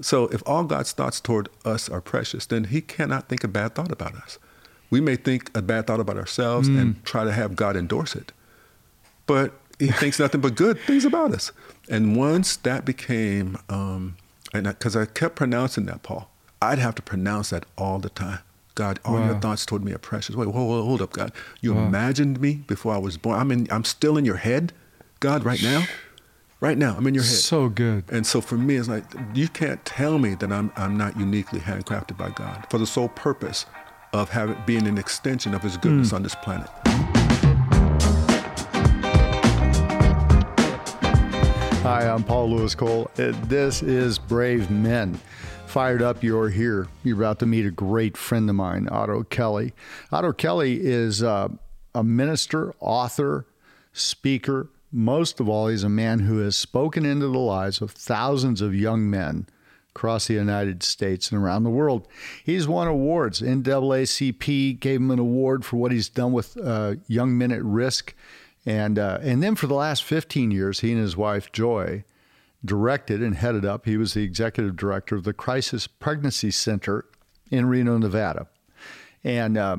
So if all God's thoughts toward us are precious, then he cannot think a bad thought about us. We may think a bad thought about ourselves mm. and try to have God endorse it. But he thinks nothing but good things about us. And once that became, um, and because I, I, kept pronouncing that, Paul, I'd have to pronounce that all the time. God, all wow. your thoughts toward me are precious. Wait, hold, hold up, God. You wow. imagined me before I was born. I'm in. I'm still in your head, God, right now. Right now, I'm in your head. So good. And so for me, it's like you can't tell me that I'm I'm not uniquely handcrafted by God for the sole purpose of having being an extension of His goodness mm. on this planet. Hi, I'm Paul Louis Cole. This is Brave Men. Fired up, you're here. You're about to meet a great friend of mine, Otto Kelly. Otto Kelly is uh, a minister, author, speaker. Most of all, he's a man who has spoken into the lives of thousands of young men across the United States and around the world. He's won awards. NAACP gave him an award for what he's done with uh, young men at risk. And, uh, and then for the last 15 years, he and his wife, Joy, directed and headed up, he was the executive director of the Crisis Pregnancy Center in Reno, Nevada. And uh,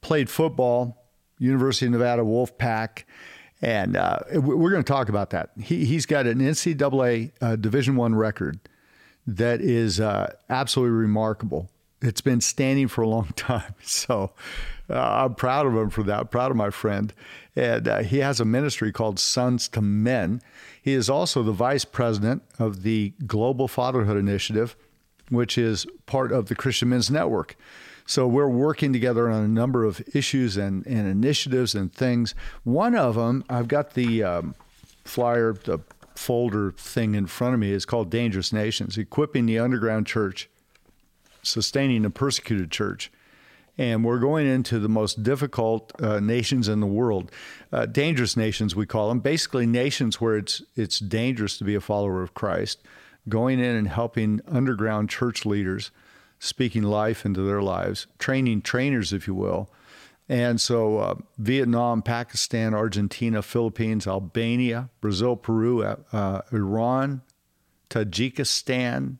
played football, University of Nevada Wolfpack. And uh, we're going to talk about that. He, he's got an NCAA uh, Division One record that is uh, absolutely remarkable. It's been standing for a long time. So uh, I'm proud of him for that. Proud of my friend. And uh, he has a ministry called Sons to Men. He is also the vice president of the Global Fatherhood Initiative, which is part of the Christian Men's Network. So we're working together on a number of issues and, and initiatives and things. One of them, I've got the um, flyer, the folder thing in front of me, is called Dangerous Nations, equipping the underground church, sustaining the persecuted church and we're going into the most difficult uh, nations in the world, uh, dangerous nations we call them. Basically, nations where it's it's dangerous to be a follower of Christ. Going in and helping underground church leaders, speaking life into their lives, training trainers, if you will. And so, uh, Vietnam, Pakistan, Argentina, Philippines, Albania, Brazil, Peru, uh, uh, Iran, Tajikistan,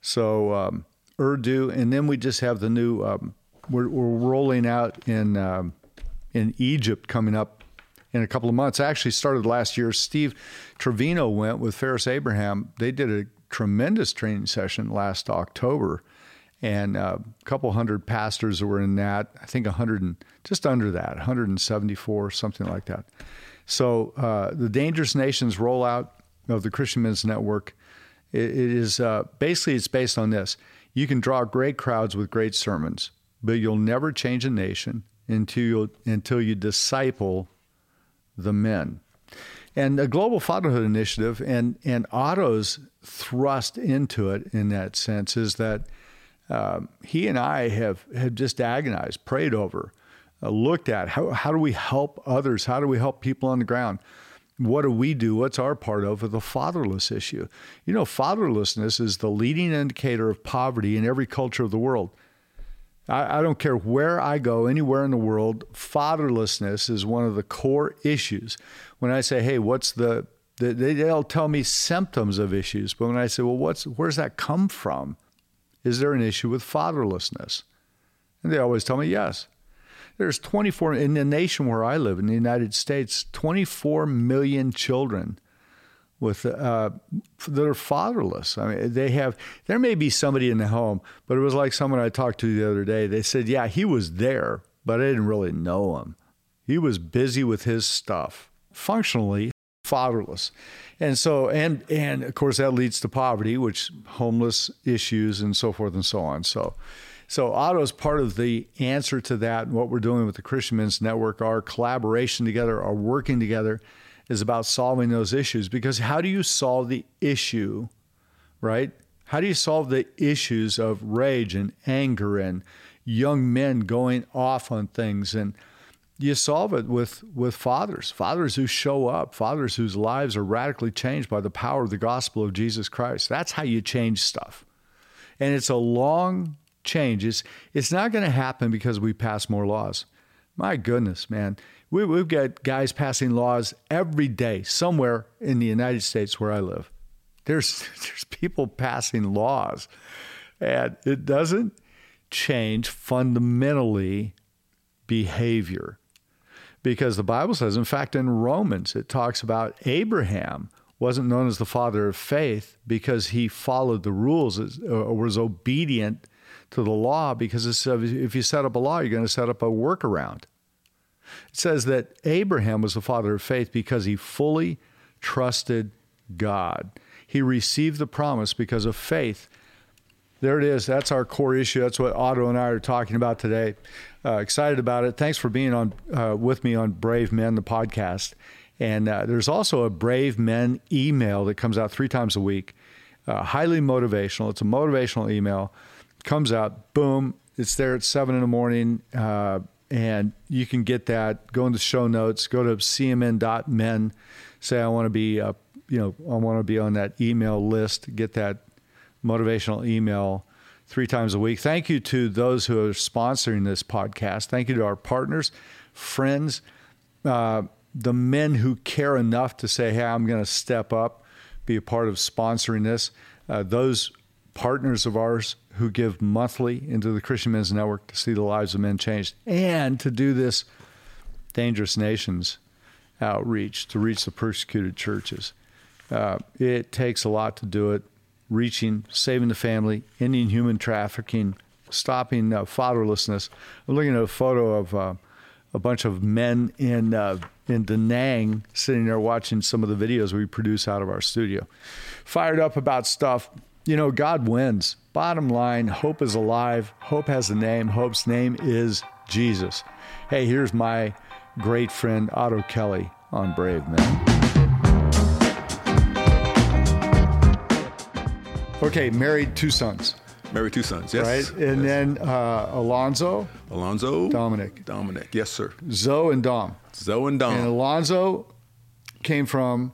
so um, Urdu, and then we just have the new um, we're, we're rolling out in um, in Egypt coming up in a couple of months. I actually started last year. Steve Trevino went with Ferris Abraham. They did a tremendous training session last October, and uh, a couple hundred pastors were in that. I think a hundred and just under that, 174, something like that. So uh, the Dangerous Nations rollout of the Christian Men's Network. it, it is uh, basically it's based on this. You can draw great crowds with great sermons but you'll never change a nation until you, until you disciple the men. And the Global Fatherhood Initiative and, and Otto's thrust into it in that sense is that uh, he and I have, have just agonized, prayed over, uh, looked at how, how do we help others? How do we help people on the ground? What do we do? What's our part of the fatherless issue? You know, fatherlessness is the leading indicator of poverty in every culture of the world. I, I don't care where I go, anywhere in the world, fatherlessness is one of the core issues. When I say, hey, what's the, the they'll tell me symptoms of issues, but when I say, well, what's where's that come from? Is there an issue with fatherlessness? And they always tell me yes. There's 24 in the nation where I live in the United States, 24 million children with uh, that are fatherless. I mean, they have. There may be somebody in the home, but it was like someone I talked to the other day. They said, "Yeah, he was there, but I didn't really know him. He was busy with his stuff, functionally fatherless." And so, and and of course, that leads to poverty, which homeless issues and so forth and so on. So. So Otto is part of the answer to that. And what we're doing with the Christian Men's Network, our collaboration together, our working together, is about solving those issues because how do you solve the issue, right? How do you solve the issues of rage and anger and young men going off on things and you solve it with with fathers, fathers who show up, fathers whose lives are radically changed by the power of the gospel of Jesus Christ. That's how you change stuff. And it's a long change. It's, it's not going to happen because we pass more laws. My goodness, man we, we've got guys passing laws every day somewhere in the United States where I live. There's there's people passing laws, and it doesn't change fundamentally behavior. Because the Bible says, in fact, in Romans, it talks about Abraham wasn't known as the father of faith because he followed the rules or uh, was obedient to the law. Because it says if you set up a law, you're going to set up a workaround. It says that Abraham was the father of faith because he fully trusted God. He received the promise because of faith. There it is. That's our core issue. That's what Otto and I are talking about today. Uh, excited about it. Thanks for being on uh, with me on Brave Men, the podcast. And uh, there's also a Brave Men email that comes out three times a week. Uh, highly motivational. It's a motivational email. Comes out, boom. It's there at seven in the morning. Uh, and you can get that. Go into show notes. Go to cmn.men. Say I want to be, uh, you know, I want to be on that email list. Get that motivational email three times a week. Thank you to those who are sponsoring this podcast. Thank you to our partners, friends, uh, the men who care enough to say, "Hey, I'm going to step up, be a part of sponsoring this." Uh, those partners of ours who give monthly into the Christian Men's Network to see the lives of men changed and to do this dangerous nations outreach to reach the persecuted churches. Uh, it takes a lot to do it. Reaching, saving the family, ending human trafficking, stopping uh, fatherlessness. I'm looking at a photo of uh, a bunch of men in uh, in Da Nang sitting there watching some of the videos we produce out of our studio. Fired up about stuff you know, God wins. Bottom line, hope is alive. Hope has a name. Hope's name is Jesus. Hey, here's my great friend Otto Kelly on Brave Men. Okay, married two sons. Married two sons, yes. Right? And yes. then uh, Alonzo. Alonzo. Dominic. Dominic, yes, sir. Zoe and Dom. Zoe and Dom. And Alonzo came from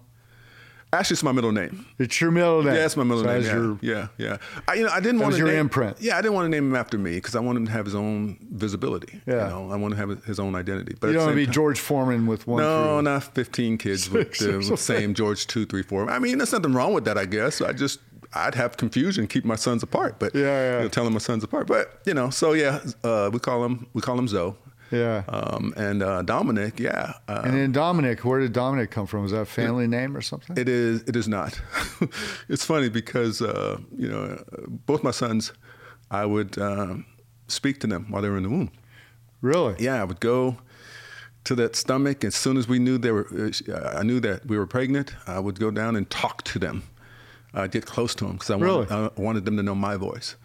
Actually, it's my middle name. It's your middle name. Yeah, it's my middle so name. Yeah, your, yeah, yeah. I, you know, I didn't want to your name, imprint. Yeah, I didn't want to name him after me because I want him to have his own visibility. Yeah, you know, I want to have his own identity. But you don't want to be time, George Foreman with one. No, through. not fifteen kids with the same George two, three, four. I mean, there's nothing wrong with that. I guess I just I'd have confusion keep my sons apart. But yeah, yeah. You know, telling my sons apart. But you know, so yeah, uh, we call him we call him Zoe. Yeah. Um, and uh, Dominic, yeah. Uh, and then Dominic, where did Dominic come from? Was that a family it, name or something? It is. It is not. it's funny because uh, you know both my sons, I would um, speak to them while they were in the womb. Really? Yeah, I would go to that stomach. As soon as we knew they were, uh, I knew that we were pregnant. I would go down and talk to them. I'd get close to them because I, really? wanted, I wanted them to know my voice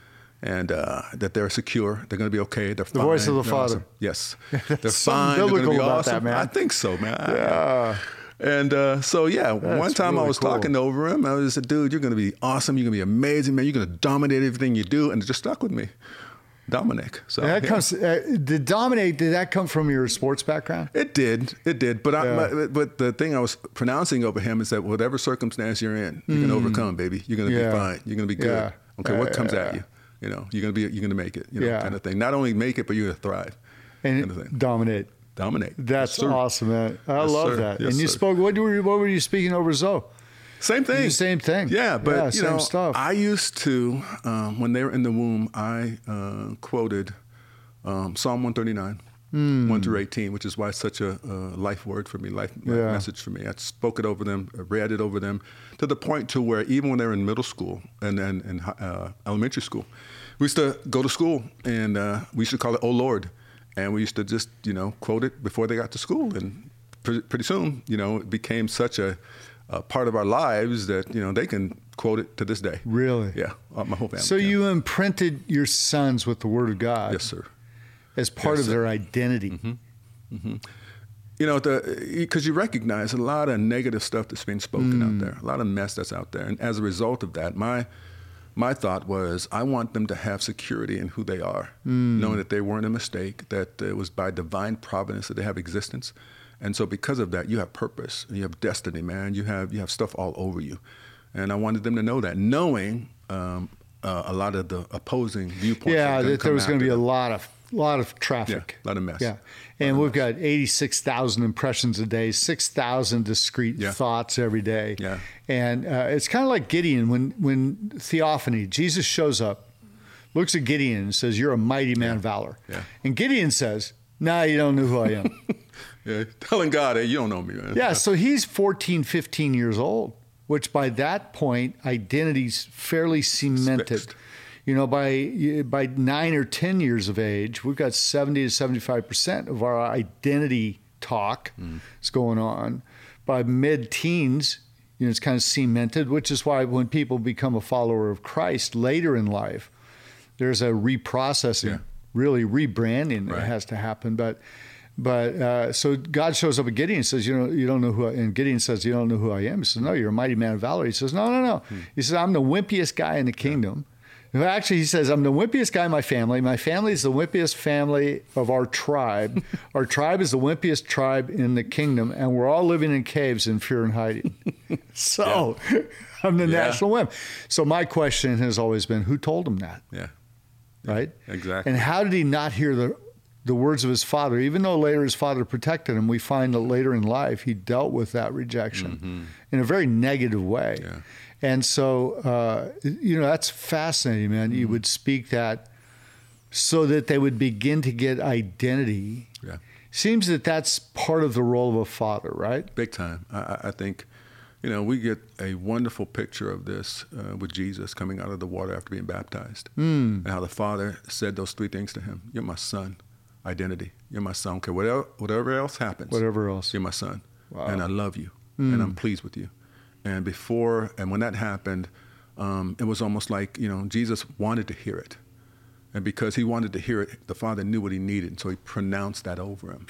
and uh, that they're secure. They're going to be okay. They're the fine. voice of the they're Father. Awesome. Yes, they're fine. They're going to be awesome. That, man. I think so, man. Yeah. And uh, so, yeah, That's one time really I was cool. talking over him. I was said, dude, you're going to be awesome. You're going to be amazing, man. You're going to dominate everything you do. And it just stuck with me. Dominic. So that yeah. comes. Uh, did dominate? Did that come from your sports background? It did. It did. But Yeah. I, but, but the thing I was pronouncing over him is that whatever circumstance you're in, you can overcome, baby. You're going to Mm. Yeah. be fine. You're going to be good. Okay, what comes at you? You know, you're going to be. You're going to make it. You know, Yeah. kind of thing. Not only make it, but you're going to thrive. And kind of thing. dominate. Dominate. That's Yes, awesome, man. I Yes, love sir. that. Yes, and you sir. spoke. What were you, what were you speaking over Zoe? Same thing. Same thing. Yeah, but Yeah, you same know, stuff. I used to um, when they were in the womb. I uh, quoted um, Psalm 139, Hmm. 1 through 18, which is why it's such a uh, life word for me, life Yeah. message for me. I spoke it over them, read it over them, to the point to where even when they were in middle school and then in uh, elementary school, we used to go to school and uh, we used to call it "Oh Lord," and we used to just you know quote it before they got to school, and pretty, pretty soon you know it became such a uh, part of our lives that you know they can quote it to this day. Really? Yeah, uh, my whole family. So yeah. you imprinted your sons with the Word of God yes, sir. as part Yes, of their sir. identity. You know, because you recognize a lot of negative stuff that's being spoken out there, a lot of mess that's out there, and as a result of that, my my thought was I want them to have security in who they are, knowing that they weren't a mistake, that it was by divine providence that they have existence, and so because of that, you have purpose, you have destiny, man. You have you have stuff all over you, and I wanted them to know that, knowing um, uh, a lot of the opposing viewpoints. Yeah, that there was going to be a lot of a lot of traffic. Yeah, a lot of mess. Yeah. And we've got 86,000 impressions a day, 6,000 discrete Yeah. thoughts every day. Yeah. And uh, it's kind of like Gideon when, when theophany, Jesus shows up, looks at Gideon and says, You're a mighty man of valor. Yeah. And Gideon says, Nah, you don't know who I am. Yeah, telling God, hey, you don't know me, man. yeah. So he's 14, 15 years old, which by that point, identity's fairly cemented. Fixed. You know, by by nine or ten years of age, we've got seventy to seventy-five percent of our identity talk mm. is going on. By mid-teens, you know, it's kind of cemented, which is why when people become a follower of Christ later in life, there's a reprocessing, Yeah. really rebranding that Right. has to happen. But but uh, so God shows up at Gideon and says, you know, you don't know who, I, and Gideon says, you don't know who I am. He says, no, you're a mighty man of valor. He says, no, no, no. He says, I'm the wimpiest guy in the kingdom. No, Actually, he says, I'm the wimpiest guy in my family. My family is the wimpiest family of our tribe. our tribe is the wimpiest tribe in the kingdom, and we're all living in caves in fear and hiding. so I'm the Yeah. national wimp. So my question has always been, who told him that? Yeah. right? Exactly. And how did he not hear the the words of his father? Even though later his father protected him, we find that later in life he dealt with that rejection in a very negative way. Mm-hmm. Yeah. And so, uh, you know, that's fascinating, man. Mm-hmm. You would speak that so that they would begin to get identity. Yeah. Seems that that's part of the role of a father, right? Big time. I, I- think, you know, we get a wonderful picture of this uh, with Jesus coming out of the water after being baptized, Hmm. and how the Father said those three things to him: "You're my son, identity. You're my son. Okay, whatever whatever else happens, Whatever else. you're my son, Wow. and I love you, Hmm. and I'm pleased with you." And before and when that happened, um, it was almost like you know Jesus wanted to hear it. And because he wanted to hear it, the Father knew what he needed, and so he pronounced that over him,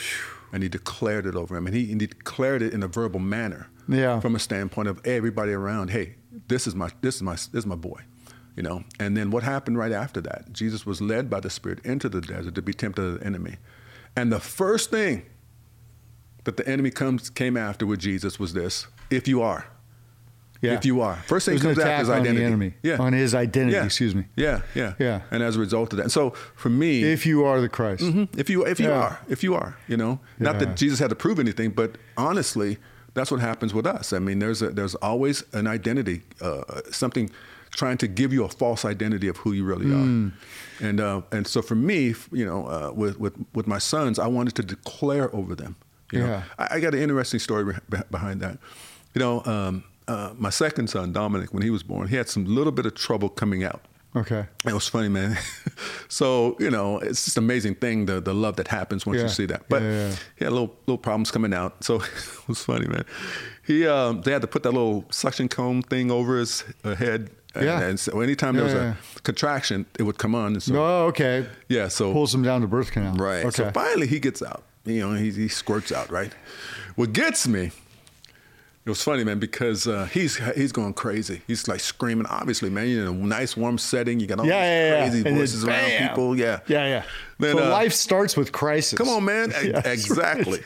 and he declared it over him, and he, and he declared it in a verbal manner, Yeah. from a standpoint of everybody around. Hey, this is my this is my this is my boy, you know. And then what happened right after that? Jesus was led by the Spirit into the desert to be tempted of the enemy, and the first thing that the enemy comes came after with Jesus was this: If you are, Yeah. if you are, first thing comes after his identity. enemy. yeah, On his identity, Yeah. excuse me. Yeah, yeah, Yeah. And as a result of that, so for me, If you are the Christ. Mhm. If you if you Yeah. are, if you are, you know, not that Jesus had to prove anything, but honestly, that's what happens with us. I mean, there's a, there's always an identity, uh, something trying to give you a false identity of who you really Hmm. are, and uh, and so for me, you know, uh, with with with my sons, I wanted to declare over them. You know, Yeah. I, I got an interesting story beh- behind that. You know, um, uh, my second son Dominic, when he was born, he had some little bit of trouble coming out. Okay. It was funny, man. so you know, it's just an amazing thing the the love that happens once Yeah. you see that. But Yeah, yeah, yeah. he had little little problems coming out. So it was funny, man. He um, they had to put that little suction comb thing over his uh, head. And, Yeah. and so anytime there was Yeah, a contraction, it would come on. And so Oh, okay. yeah, so Pulls him down the birth canal. Right. Okay. So finally he gets out. You know, he, he squirts out, right? What gets me, it was funny, man, because uh, he's he's going crazy. He's like screaming, obviously, man. You're in a nice, warm setting. You got all yeah, these yeah, yeah. crazy then voices around bam. people. Yeah. Yeah, yeah. Then, so uh, life starts with crisis. Come on, man. Yes, exactly.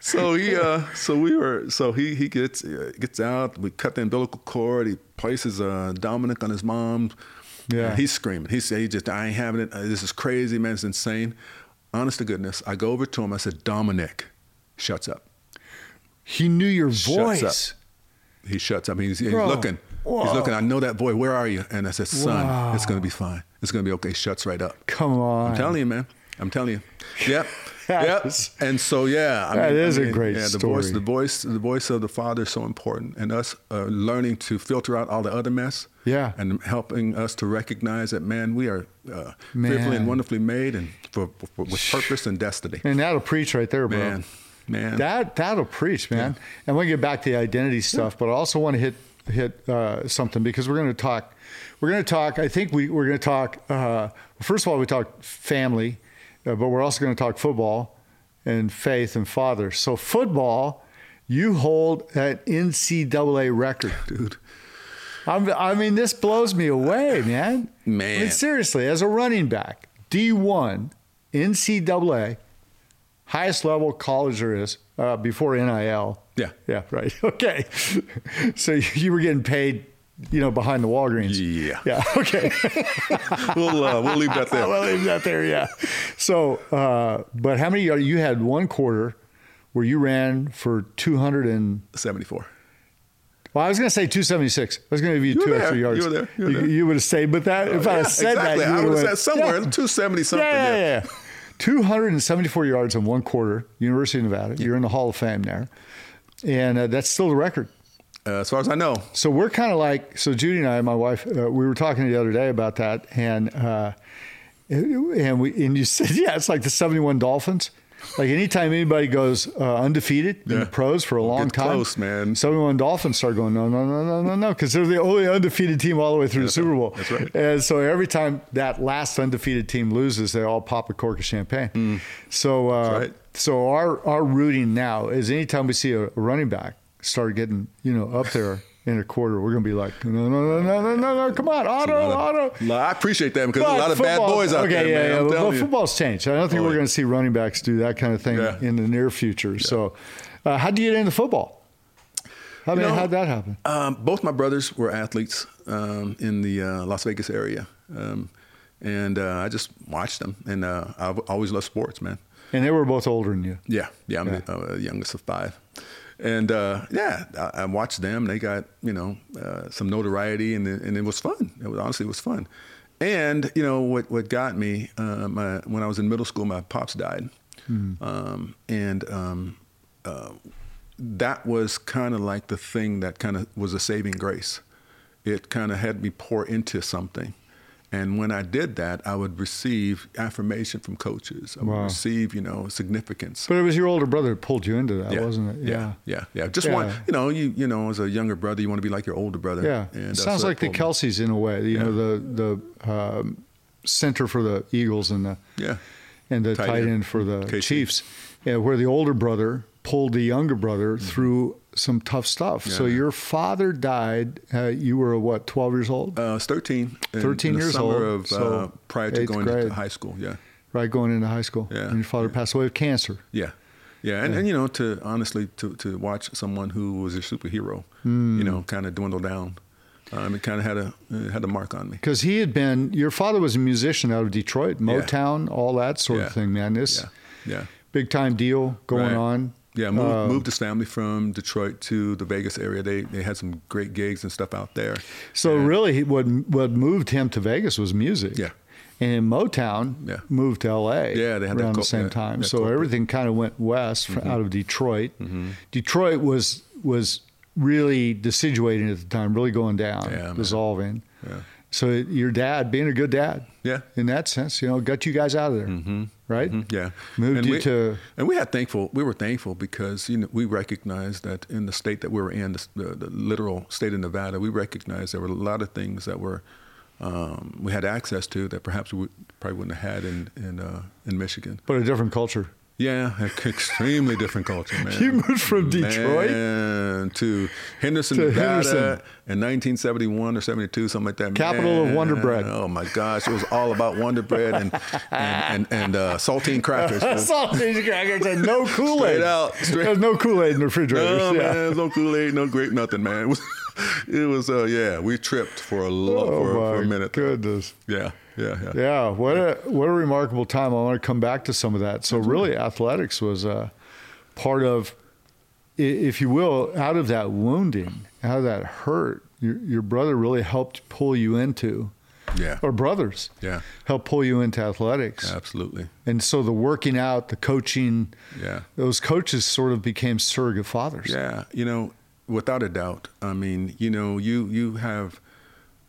So he, uh, so we were, so he he gets uh, gets out. We cut the umbilical cord. He places uh, Dominic on his mom. Yeah. He's screaming. He said, "He just, I ain't having it. Uh, this is crazy, man. It's insane." Honest to goodness, I go over to him. I said, "Dominic, shuts up." He knew your Shuts voice. He shuts up. He's, he's looking. Whoa. He's looking. I know that boy. Where are you? And I said, "Son, Wow. it's gonna be fine. It's gonna be okay." Shuts right up. Come on. I'm telling you, man. I'm telling you. Yep. Yep. And so, yeah, I That mean, is I a mean, great yeah, the story. voice, the voice, the voice of the Father is so important, and us uh, learning to filter out all the other mess. Yeah. And helping us to recognize that, man, we are uh, Man. fearfully and wonderfully made, and for, for with purpose and destiny. And that'll preach right there, bro. Man, man. That that'll preach, man. And we get back to the identity stuff, but I also want to hit hit uh, something because we're going to talk. We're going to talk. I think we we're going to talk. Uh, first of all, we talk family, uh, but we're also going to talk football and faith and father. So football, you hold an NCAA record, dude. I'm, I mean, this blows me away, man. Man. I mean, seriously, as a running back, D1, NCAA, highest level college there is uh, before NIL. Yeah. Yeah, right. Okay. so you were getting paid you know, behind the Walgreens. Yeah. Yeah. Okay. we'll uh, we'll leave that there. we'll leave that there. Yeah. So, uh, but how many? Yards? You had one quarter where you ran for two hundred and seventy-four. Well, I was going to say 276. I was going to give you, you two extra yards. You were there. You, were you, there. you would have stayed, but that if I yeah, said exactly. that, I would have said somewhere yeah. 270 something. Yeah, yeah, yeah. 274 yards in one quarter, University of Nevada. You're in the Hall of Fame there, and uh, that's still the record. Uh, as far as I know. So we're kind of like so. Judy and I, my wife, uh, we were talking the other day about that, and uh, and we and you said, yeah, it's like the '71 Dolphins. Like anytime anybody goes uh, undefeated yeah. in the pros for a long time, close, man. 71 Dolphins start going, no, no, no, no, no, no, because they're the only undefeated team all the way through yeah, the Super Bowl. That's right. And so every time that last undefeated team loses, they all pop a cork of champagne. Mm. So, uh, right. so our our rooting now is anytime we see a running back start getting you know up there in a quarter, we're going to be like, no, no, no, no, no, no, no, come on, Otto, Otto. I appreciate that because a lot of bad boys out okay, there. yeah, man, yeah. I'm Well, football's changed. I don't think Oh, we're yeah. going to see running backs do that kind of thing Yeah. in the near future. So, uh, how do you get into football? How You mean, know, how'd that happen? Um, both my brothers were athletes um, in the uh, Las Vegas area, um, and uh, I just watched them. And uh, I've always loved sports, man. And they were both older than you. Yeah, yeah, I'm Yeah. the uh, youngest of five. And uh, yeah, I, I watched them. They got you know uh, some notoriety, and it, and it was fun. It was honestly it was fun. And you know what what got me uh, my, when I was in middle school, my pops died, um, and um, uh, that was kind of like the thing that kind of was a saving grace. It kind of had me pour into something. And when I did that, I would receive affirmation from coaches. I would Wow. receive, you know, significance. But it was your older brother that pulled you into that, wasn't it? Yeah, yeah, yeah. Just Yeah. want, you know, you you know, as a younger brother, you want to be like your older brother. Yeah. And, it uh, sounds so like the. Kelces in a way. You Yeah. know, the the um, center for the Eagles and the Yeah, and the Tight tight, end. for the KC. Chiefs, yeah, where the older brother pulled the younger brother through some tough stuff. So Mm-hmm. Your father died. Uh, you were what, twelve years old, uh, I was 13. 13 in the years old, Of, so uh, prior to going grade. into high school. Yeah, right, going into high school. Yeah. And your father passed away of cancer. yeah, yeah. And, and you know, to honestly, to to watch someone who was a superhero, you know, kind of dwindle down, um, it kind of had a it had a mark on me. Because he had been, your father was a musician out of Detroit, Yeah. Motown, all that sort Yeah. of thing, man. This Yeah, yeah. big time deal going Right. on. Yeah, moved, Um, moved his family from Detroit to the Vegas area. They they had some great gigs and stuff out there. So And- really, what what moved him to Vegas was music. Yeah. And Motown Yeah. moved to L.A. Yeah, they had that around the same yeah, time. that So corporate. everything kind of went west fr out of Detroit. Mm-hmm. Detroit was was really deciduating at the time, really going down, Yeah, dissolving. Yeah. So your dad, being a good dad, Yeah. in that sense, you know, got you guys out of there, right? Mhm, Yeah, Moved and you we, to and we had thankful. We were thankful because you know we recognized that in the state that we were in, the, the, the literal state of Nevada, we recognized there were a lot of things that were um, we had access to that perhaps we probably wouldn't have had in in uh, in Michigan. but a different culture. Yeah, an extremely different culture, man. You moved from Detroit? Man, to Henderson, To Nevada Henderson. in 1971 or 72, something like that. Capital of Man, Wonder Bread. Oh my gosh, it was all about Wonder Bread and and and, and uh, saltine crackers. Sausage crackers and no Kool Aid. Straight out, straight- There's no Kool Aid in the refrigerator. No yeah. man, there's no Kool Aid, no grape, nothing, man. It was, uh, yeah, we tripped for a lo- Oh for, for a minute. goodness. Yeah, yeah, yeah. Yeah, what a what a remarkable time. I want to come back to some of that. So really, athletics was uh, part of, if you will, out of that wounding, out of that hurt. Your your brother really helped pull you into, Yeah, or brothers yeah, help pull you into athletics. absolutely. And so the working out, the coaching, Yeah. those coaches sort of became surrogate fathers. Yeah, you know, without a doubt. I mean, you know, you you have,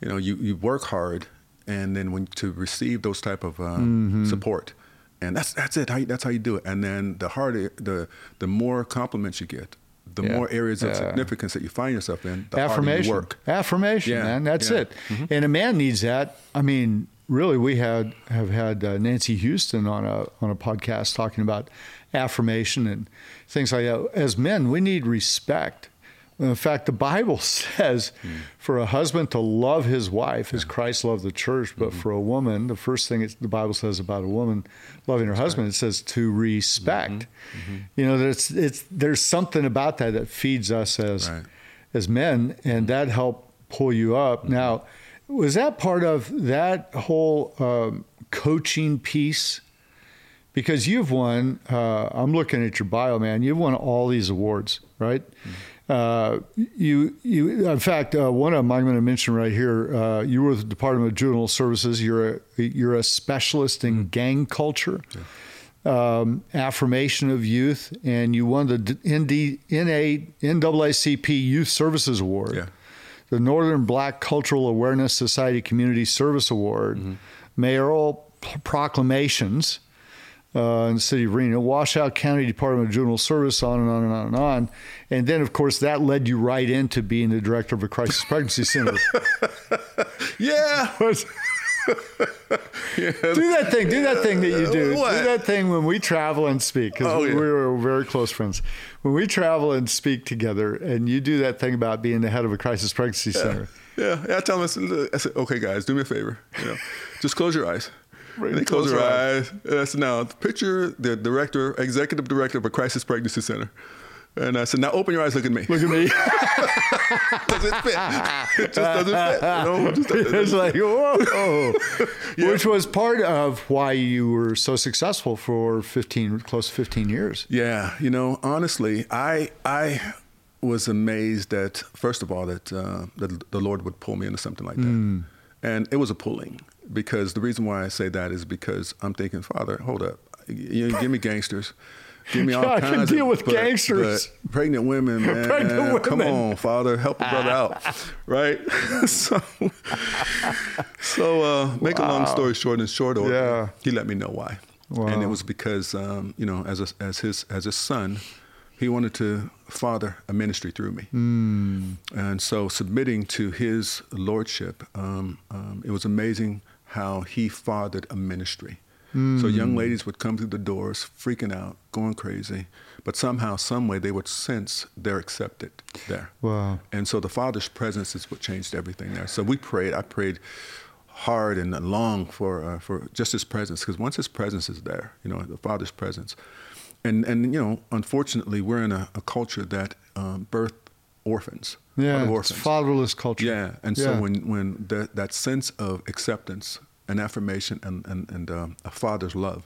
you know, you, you work hard, and then when to receive those type of um, support, and that's that's it. How you, that's how you do it. And then the harder, the the more compliments you get, the Yeah. more areas of Yeah. significance that you find yourself in, the harder affirmation you work. affirmation Yeah, man that's yeah. Mm-hmm. it and a man needs that i mean really we had have had uh, nancy houston on a on a podcast talking about affirmation and things like that as men we need respect in fact the bible says Mm. for a husband to love his wife as christ loved the church but Mm-hmm. for a woman the first thing it's, the bible says about a woman loving her husband it says to respect Mm-hmm. you know there's it's there's something about that that feeds us as Right. as men, and that helped pull you up. Now, was that part of that whole um, coaching piece? Because you've won, uh, I'm looking at your bio, man. You've won all these awards, right? Uh, you, you, in fact, uh, one of them I'm going to mention right here. Uh, you were with the Department of Juvenile Services. You're a, you're a specialist in gang culture. Um, affirmation of youth, and you won the ND, NA, NAACP Youth Services Award, Yeah. the Northern Black Cultural Awareness Society Community Service Award, mayoral p- proclamations uh, in the city of Reno, Washoe County Department of Juvenile Service, on and on and on and on. And then, of course, that led you right into being the director of a crisis pregnancy center. Yeah. yeah. do that thing. Do that thing that you do. What? Do that thing when we travel and speak because Oh, we, yeah. we were very close friends. When we travel and speak together, and you do that thing about being the head of a crisis pregnancy center. Yeah, yeah. I tell them, I said, I said, okay, guys, do me a favor. You know, just close your eyes. They close, their eyes. And I said, now picture the director, executive director of a crisis pregnancy center. And I said, now open your eyes, look at me. Look at me. Does it fit? It just doesn't fit. You know, it just doesn't- it's like whoa, which was part of why you were so successful for 15, close to 15 years. Yeah, you know, honestly, I I was amazed that first of all that uh, that the Lord would pull me into something like that, Hmm. and it was a pulling because the reason why I say that is because I'm thinking, Father, hold up, you give me gangsters. Give me all Yeah, I can kinds deal of with but- gangsters. but pregnant women, man. Pregnant Come on, Father, help a brother out, right? so, so uh, make a long story short, in short order, Yeah. he let me know why, and it was because um, you know, as a, as his as his son, he wanted to father a ministry through me, and so submitting to his lordship, um, um, it was amazing how he fathered a ministry. So young ladies would come through the doors, freaking out, going crazy, but somehow, some way, they would sense they're accepted there. Wow. And so the Father's presence is what changed everything there. So we prayed. I prayed hard and long for uh, for just His presence because once His presence is there, you know, the Father's presence, and and you know, unfortunately, we're in a, a culture that um, birth orphans. Yeah, of it's orphans. fatherless culture. Yeah, and Yeah. so when when that that sense of acceptance and affirmation and and, and um, a father's love,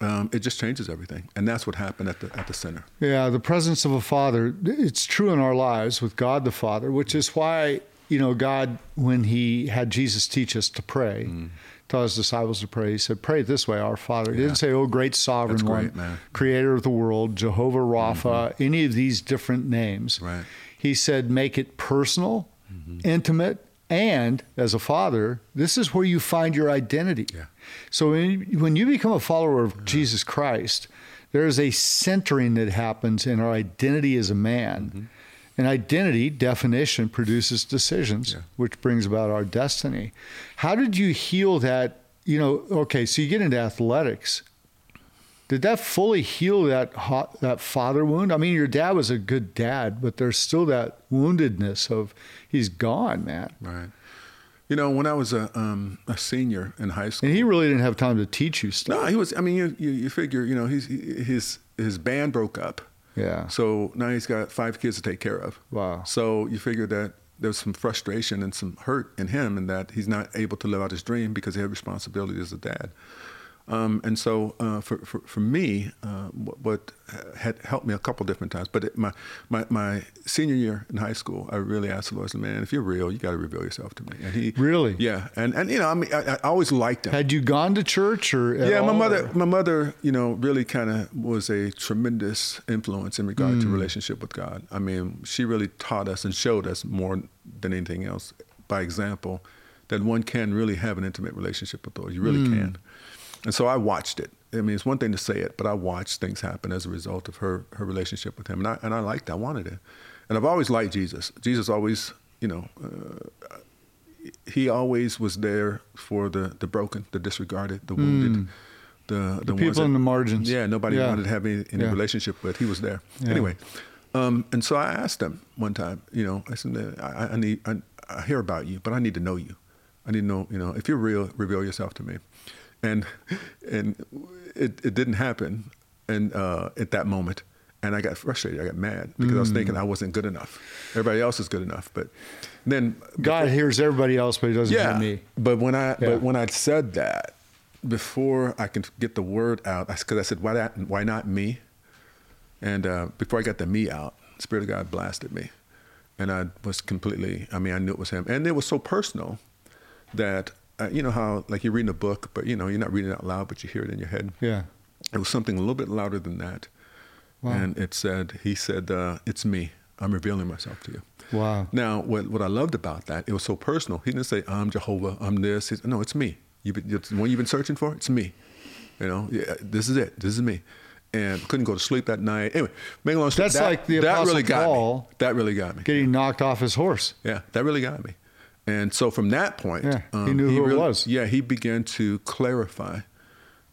um, it just changes everything, and that's what happened at the at the center. Yeah, the presence of a father, it's true in our lives with God the Father, which is why, you know, God, when he had Jesus teach us to pray, Mm. tell his disciples to pray, he said, Pray it this way, our Father. He didn't say, Oh, great sovereign That's one, man. Mm-hmm. creator of the world, Jehovah Rapha, any of these different names. Right. Mm-hmm. He said, Make it personal, intimate, and as a father, this is where you find your identity. Yeah. So when, when you become a follower of Jesus Christ, there is a centering that happens in our identity as a man. Mm-hmm. And identity, definition, produces decisions, Yeah. which brings about our destiny. How did you heal that? You know, okay, so you get into athletics. Did that fully heal that hot, that father wound? I mean, your dad was a good dad, but there's still that woundedness of he's gone, man. Right. You know, when I was a um, a senior in high school, And he really didn't have time to teach you stuff. no, he was. I mean, you you, you figure, you know, he's he- his his band broke up, Yeah. so now he's got five kids to take care of. Wow. So you figure that there's some frustration and some hurt in him, and that he's not able to live out his dream because he had responsibility as a dad. Um, and so uh, for, for, for me, uh, what, what had helped me a couple different times, but it, my, my, my senior year in high school, I really asked the Lord, I said, man, if you're real, you got to reveal yourself to me. And he Really? Yeah. And, and you know, I mean, I, I always liked him. Had you gone to church or? Yeah, my all, mother, or- my mother, you know, really kind of was a tremendous influence in regard Mm. to relationship with God. I mean, she really taught us and showed us more than anything else by example that one can really have an intimate relationship with the Lord. You really Mm. can. And so I watched it. I mean, it's one thing to say it, but I watched things happen as a result of her her relationship with Him, and I and I liked. it. I wanted it, and I've always liked Jesus. Jesus always, you know. Uh, he always was there for the, the broken, the disregarded, the wounded, the the. The ones people that- in the margins. Yeah, nobody Yeah. wanted to have any, any Yeah. relationship with. He was there Yeah. anyway. Um, and so I asked him one time. You know, I said, I, I need. I, I hear about you, but I need to know you. I need to know. You know, if you're real, reveal yourself to me. And and it, it didn't happen, and uh, at that moment. and I got frustrated. I got mad because I was thinking I wasn't good enough. Everybody else is good enough, but then God hears everybody else, but He doesn't yeah. hear me. But when I Yeah. but when I said that, before I can get the word out, because I said why not why not me, and uh, before I got the me out, Spirit of God blasted me, and I was completely. I mean, I knew it was Him, and it was so personal that uh, you know how like you're reading a book, but you know you're not reading it out loud, but you hear it in your head. Yeah. It was something a little bit louder than that, Wow. and it said, "He said, uh, it's me. I'm revealing myself to you." Wow. Now, what, what I loved about that, it was so personal. He didn't say, I'm Jehovah, I'm this. No, it's me. You've been, it's the one you've been searching for, it's me. You know, yeah, this is it. This is me. And couldn't go to sleep that night. Anyway, make a long story. That's that, like the that Apostle really got Paul me. That really got me. Getting knocked off his horse. Yeah, that really got me. And so from that point, um, Yeah, he knew who it really- was. Yeah, he began to clarify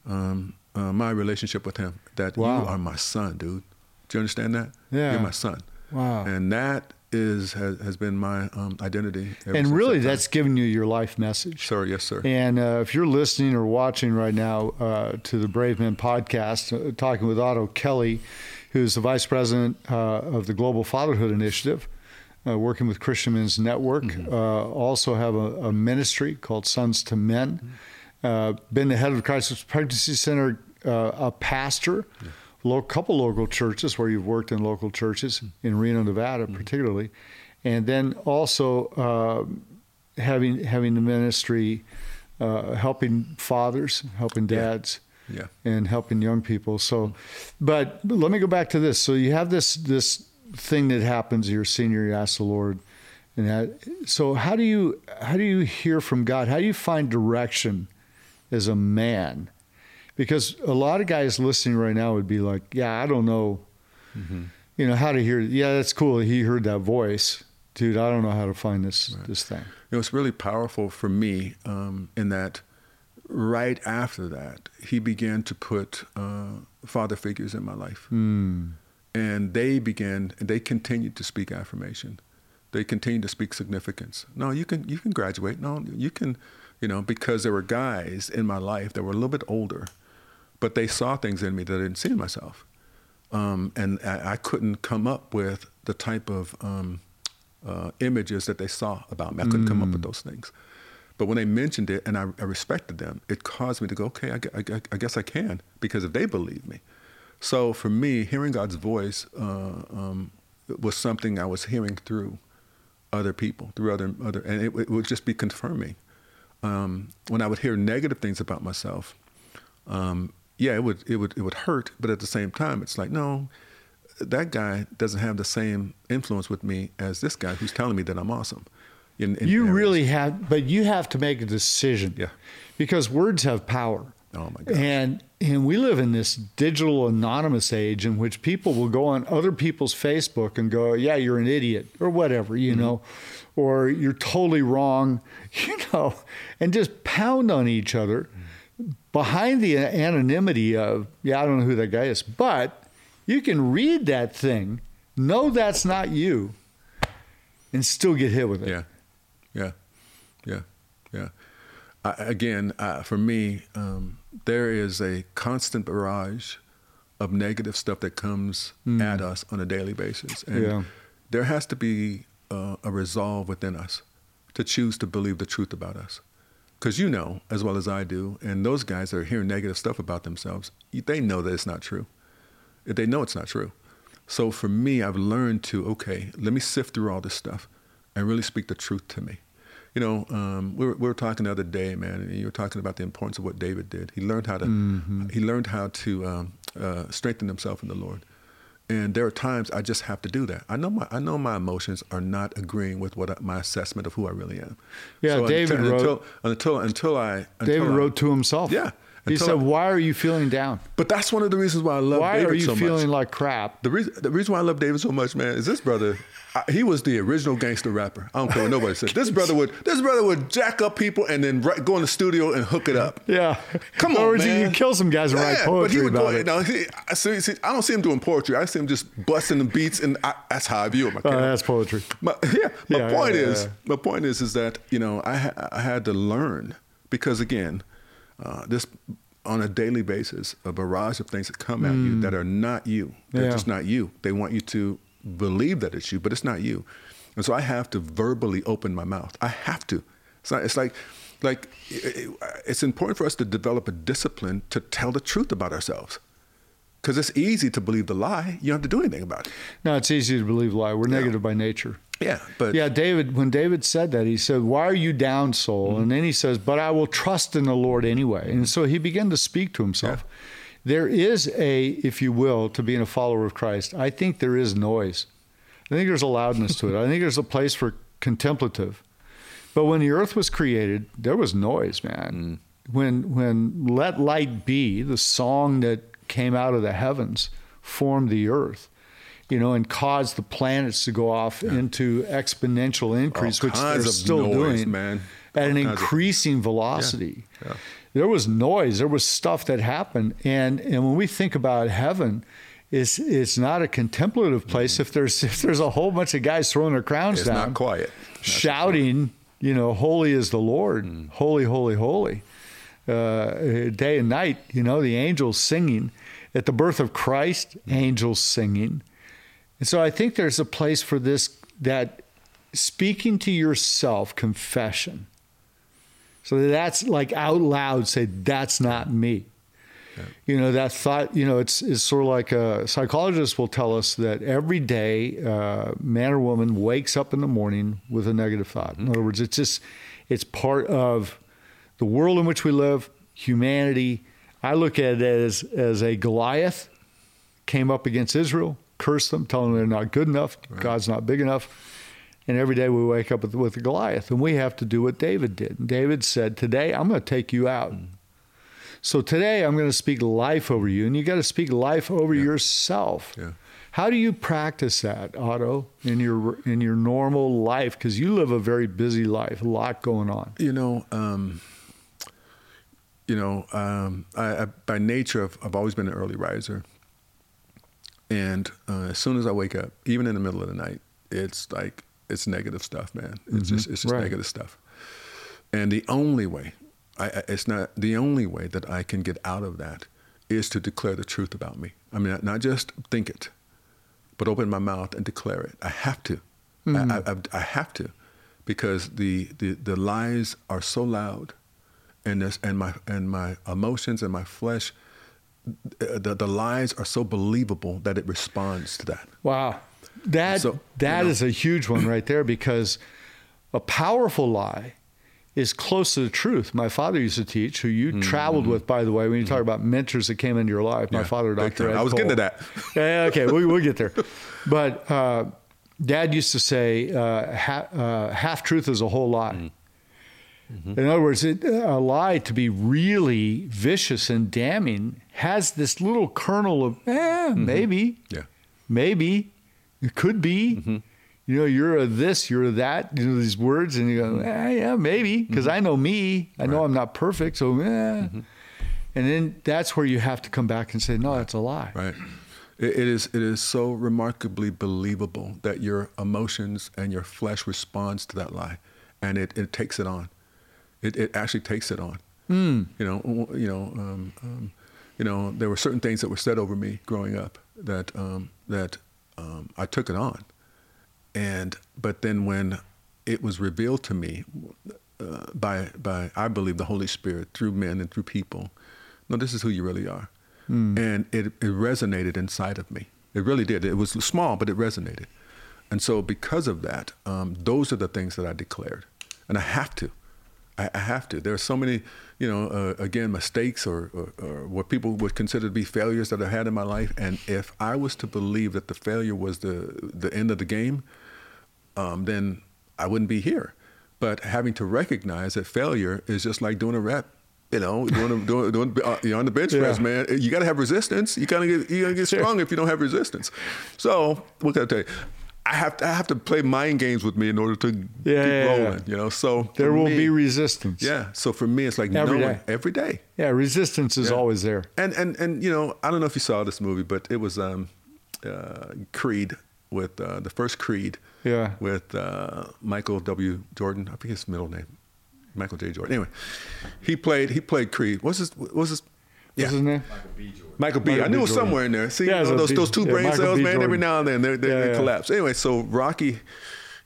um, uh, my relationship with him. That Wow. you are my son, dude. Do you understand that? Yeah. you're my son. Wow. And that is has, has been my um, identity. ever And really, that that's given you your life message. Sir, yes, sir. And uh, if you're listening or watching right now uh, to the Brave Men podcast, uh, talking with Otto Kelly, who's the vice president uh, of the Global Fatherhood Initiative, uh, working with Christian Men's Network. Mm-hmm. Uh, also have a, a ministry called Sons to Men. Mm-hmm. Uh, been the head of the Crisis Pregnancy Center, uh, a pastor. A couple local churches where you've worked in local churches in Reno, Nevada, Mm-hmm. particularly, and then also uh, having having the ministry, uh, helping fathers, helping dads, Yeah. and helping young people. So, but let me go back to this. So you have this this thing that happens. You're senior. You ask the Lord, and that. So how do you how do you hear from God? How do you find direction as a man? Because a lot of guys listening right now would be like, "Yeah, I don't know." You know how to hear. Yeah, that's cool. He heard that voice, dude. I don't know how to find this this thing. It was really powerful for me um, in that right after that, he began to put uh, father figures in my life. Hmm. And they began, and they continued to speak affirmation. They continued to speak significance. No, you can, you can graduate. No, you can, you know, because there were guys in my life that were a little bit older, but they saw things in me that I didn't see in myself. Um, and I, I couldn't come up with the type of um, uh, images that they saw about me. I couldn't come up with those things. But when they mentioned it and I, I respected them, it caused me to go, okay, I, I I guess I can because if they believe me. So for me, hearing God's voice uh, um, was something I was hearing through other people, through other, other and it, it would just be confirming. Um, when I would hear negative things about myself, um, yeah, it would, it would, it would hurt. But at the same time, it's like, no, that guy doesn't have the same influence with me as this guy who's telling me that I'm awesome. In, in You areas. really have, but you have to make a decision. Yeah. Because words have power. Oh my God. And and we live in this digital anonymous age in which people will go on other people's Facebook and go, "Yeah, you're an idiot" or whatever, you Mm-hmm. know, or you're totally wrong, you know, and just pound on each other behind the anonymity of, "Yeah, I don't know who that guy is," but you can read that thing, know that's not you, and still get hit with it. Yeah, yeah, yeah, yeah. I, again, uh, for me, um, there is a constant barrage of negative stuff that comes at us on a daily basis, and Yeah. there has to be uh, a resolve within us to choose to believe the truth about us. Because you know, as well as I do, and those guys that are hearing negative stuff about themselves, they know that it's not true. They know it's not true. So for me, I've learned to okay, let me sift through all this stuff and really speak the truth to me. You know, um, we, were, we were talking the other day, man, and you were talking about the importance of what David did. He learned how to he learned how to um, uh, strengthen himself in the Lord. And there are times I just have to do that. I know my I know my emotions are not agreeing with what I, my assessment of who I really am. Yeah, So David until, wrote- until until until I until David I- wrote to himself. Yeah, He said, I- "Why are you feeling down? But that's one of the reasons why I love David. Why David are you so feeling much. like crap?" The reason, the reason why I love David so much, man, is this brother. He was the original gangster rapper. I don't care what nobody said. This brother would, this brother would jack up people and then go in the studio and hook it up. Yeah. Come on, words, man. You kill some guys and write poetry but he would about go, it. No, he, I, see, see, I don't see him doing poetry. I see him just busting the beats, and I, that's how I view him. Oh, that's poetry. my, yeah, my Yeah, point yeah, is, yeah. my point is, is that you know I ha- I had to learn because again, uh, this on a daily basis a barrage of things that come at you that are not you. They're Yeah. just not you. They want you to believe that it's you, but it's not you. And so I have to verbally open my mouth. I have to. It's not. It's like, like it- it's important for us to develop a discipline to tell the truth about ourselves. Because it's easy to believe the lie. You don't have to do anything about it. No, it's easy to believe lie. We're negative by nature. Yeah, but Yeah, David, when David said that, he said, Why are you down, soul? Mm-hmm. And then he says, But I will trust in the Lord anyway. And so he began to speak to himself. There is a, if you will, to being a follower of Christ, I think there is noise. I think there's a loudness to it. I think there's a place for contemplative. But when the earth was created, there was noise, man. Mm. When when Let Light Be, the song that came out of the heavens, formed the earth, you know, and caused the planets to go off into exponential increase, which they're still noise, doing man. at All an kinds of- increasing velocity. Yeah. There was noise, there was stuff that happened, and and when we think about heaven, it's it's not a contemplative place if there's if there's a whole bunch of guys throwing their crowns it's down, not quiet. shouting, you know, holy is the Lord, Mm. holy, holy, holy, uh, day and night. You know, the angels singing at the birth of Christ, angels singing, and so I think there's a place for this that speaking to yourself, confession. So that's like out loud say that's not me. You know that thought. You know it's it's sort of like a psychologist will tell us that every day, uh, man or woman wakes up in the morning with a negative thought. In other words, it's just it's part of the world in which we live, humanity. I look at it as as a Goliath came up against Israel, cursed them, telling them they're not good enough, God's not big enough. And every day we wake up with, with a Goliath, and we have to do what David did. And David said, Today I'm going to take you out. So today I'm going to speak life over you, and you got to speak life over yourself. Yeah. How do you practice that, Otto, in your in your normal life? Because you live a very busy life, a lot going on. You know, um, you know, um, I, I, by nature, I've, I've always been an early riser, and uh, as soon as I wake up, even in the middle of the night, it's like it's negative stuff, man. It's mm-hmm. just it's just Right. negative stuff. And the only way, I, it's not the only way that I can get out of that is to declare the truth about me. I mean, not just think it, but open my mouth and declare it. I have to. I, I, mm-hmm. I, I have to, because the, the, the lies are so loud, and this, and my and my emotions and my flesh, the the lies are so believable that it responds to that. Wow. That So, that you know. is a huge one right there because a powerful lie is close to the truth. My father used to teach, who you traveled with, by the way, when you talk about mentors that came into your life. My Mm-hmm. Yeah, father, Dr. Ed I was getting to that. Yeah, yeah, okay, we, we'll get there. But uh, Dad used to say, uh, ha- uh, half truth is a whole lie. Mm-hmm. In other words, it, a lie to be really vicious and damning has this little kernel of, eh, maybe, Yeah. maybe, it could be. Mm-hmm. You know, you're a this, you're a that, you know, these words, and you go, eh, yeah, maybe, because I know me. I know Mm-hmm. Right. Mm-hmm. I'm not perfect, so, eh. And then that's where you have to come back and say, no, that's a lie. Right. It, it is it is so remarkably believable that your emotions and your flesh responds to that lie, and it, it takes it on. It, it actually takes it on. Hmm. You know, you know, um, um, you know. There were certain things that were said over me growing up that um, that um, I took it on, and but then when it was revealed to me uh, by by I believe the Holy Spirit through men and through people, no, this is who you really are, and it, it resonated inside of me. It really did. It was small, but it resonated, and so because of that, um, those are the things that I declared, and I have to. I, I have to. There are so many, you know, uh, again, mistakes or, or, or what people would consider to be failures that I had in my life. And if I was to believe that the failure was the the end of the game, um, then I wouldn't be here. But having to recognize that failure is just like doing a rep. You know, doing, a, doing, doing uh, you're on the bench Yeah. press, man. You got to have resistance. You gotta get you gotta get strong if you don't have resistance. So what can I tell you? I have to I have to play mind games with me in order to Yeah, keep yeah, yeah. rolling. You know, so There will me- be resistance. yeah. So for me, it's like Every knowing day. every day. Yeah, resistance is Yeah. always there. And and and you know, I don't know if you saw this movie, but it was um, uh, Creed with uh, the first Creed. Yeah. With uh, Michael W. Jordan. I think his middle name. Michael J. Jordan. Anyway, he played he played Creed. What's his What's his What's Yeah. his name? Michael B. Michael I knew B. it was somewhere in there. See, Yeah, you know, those B- those two brain Michael cells, B. man. Every now and then they, they, Yeah, they yeah. collapse. Anyway, so Rocky,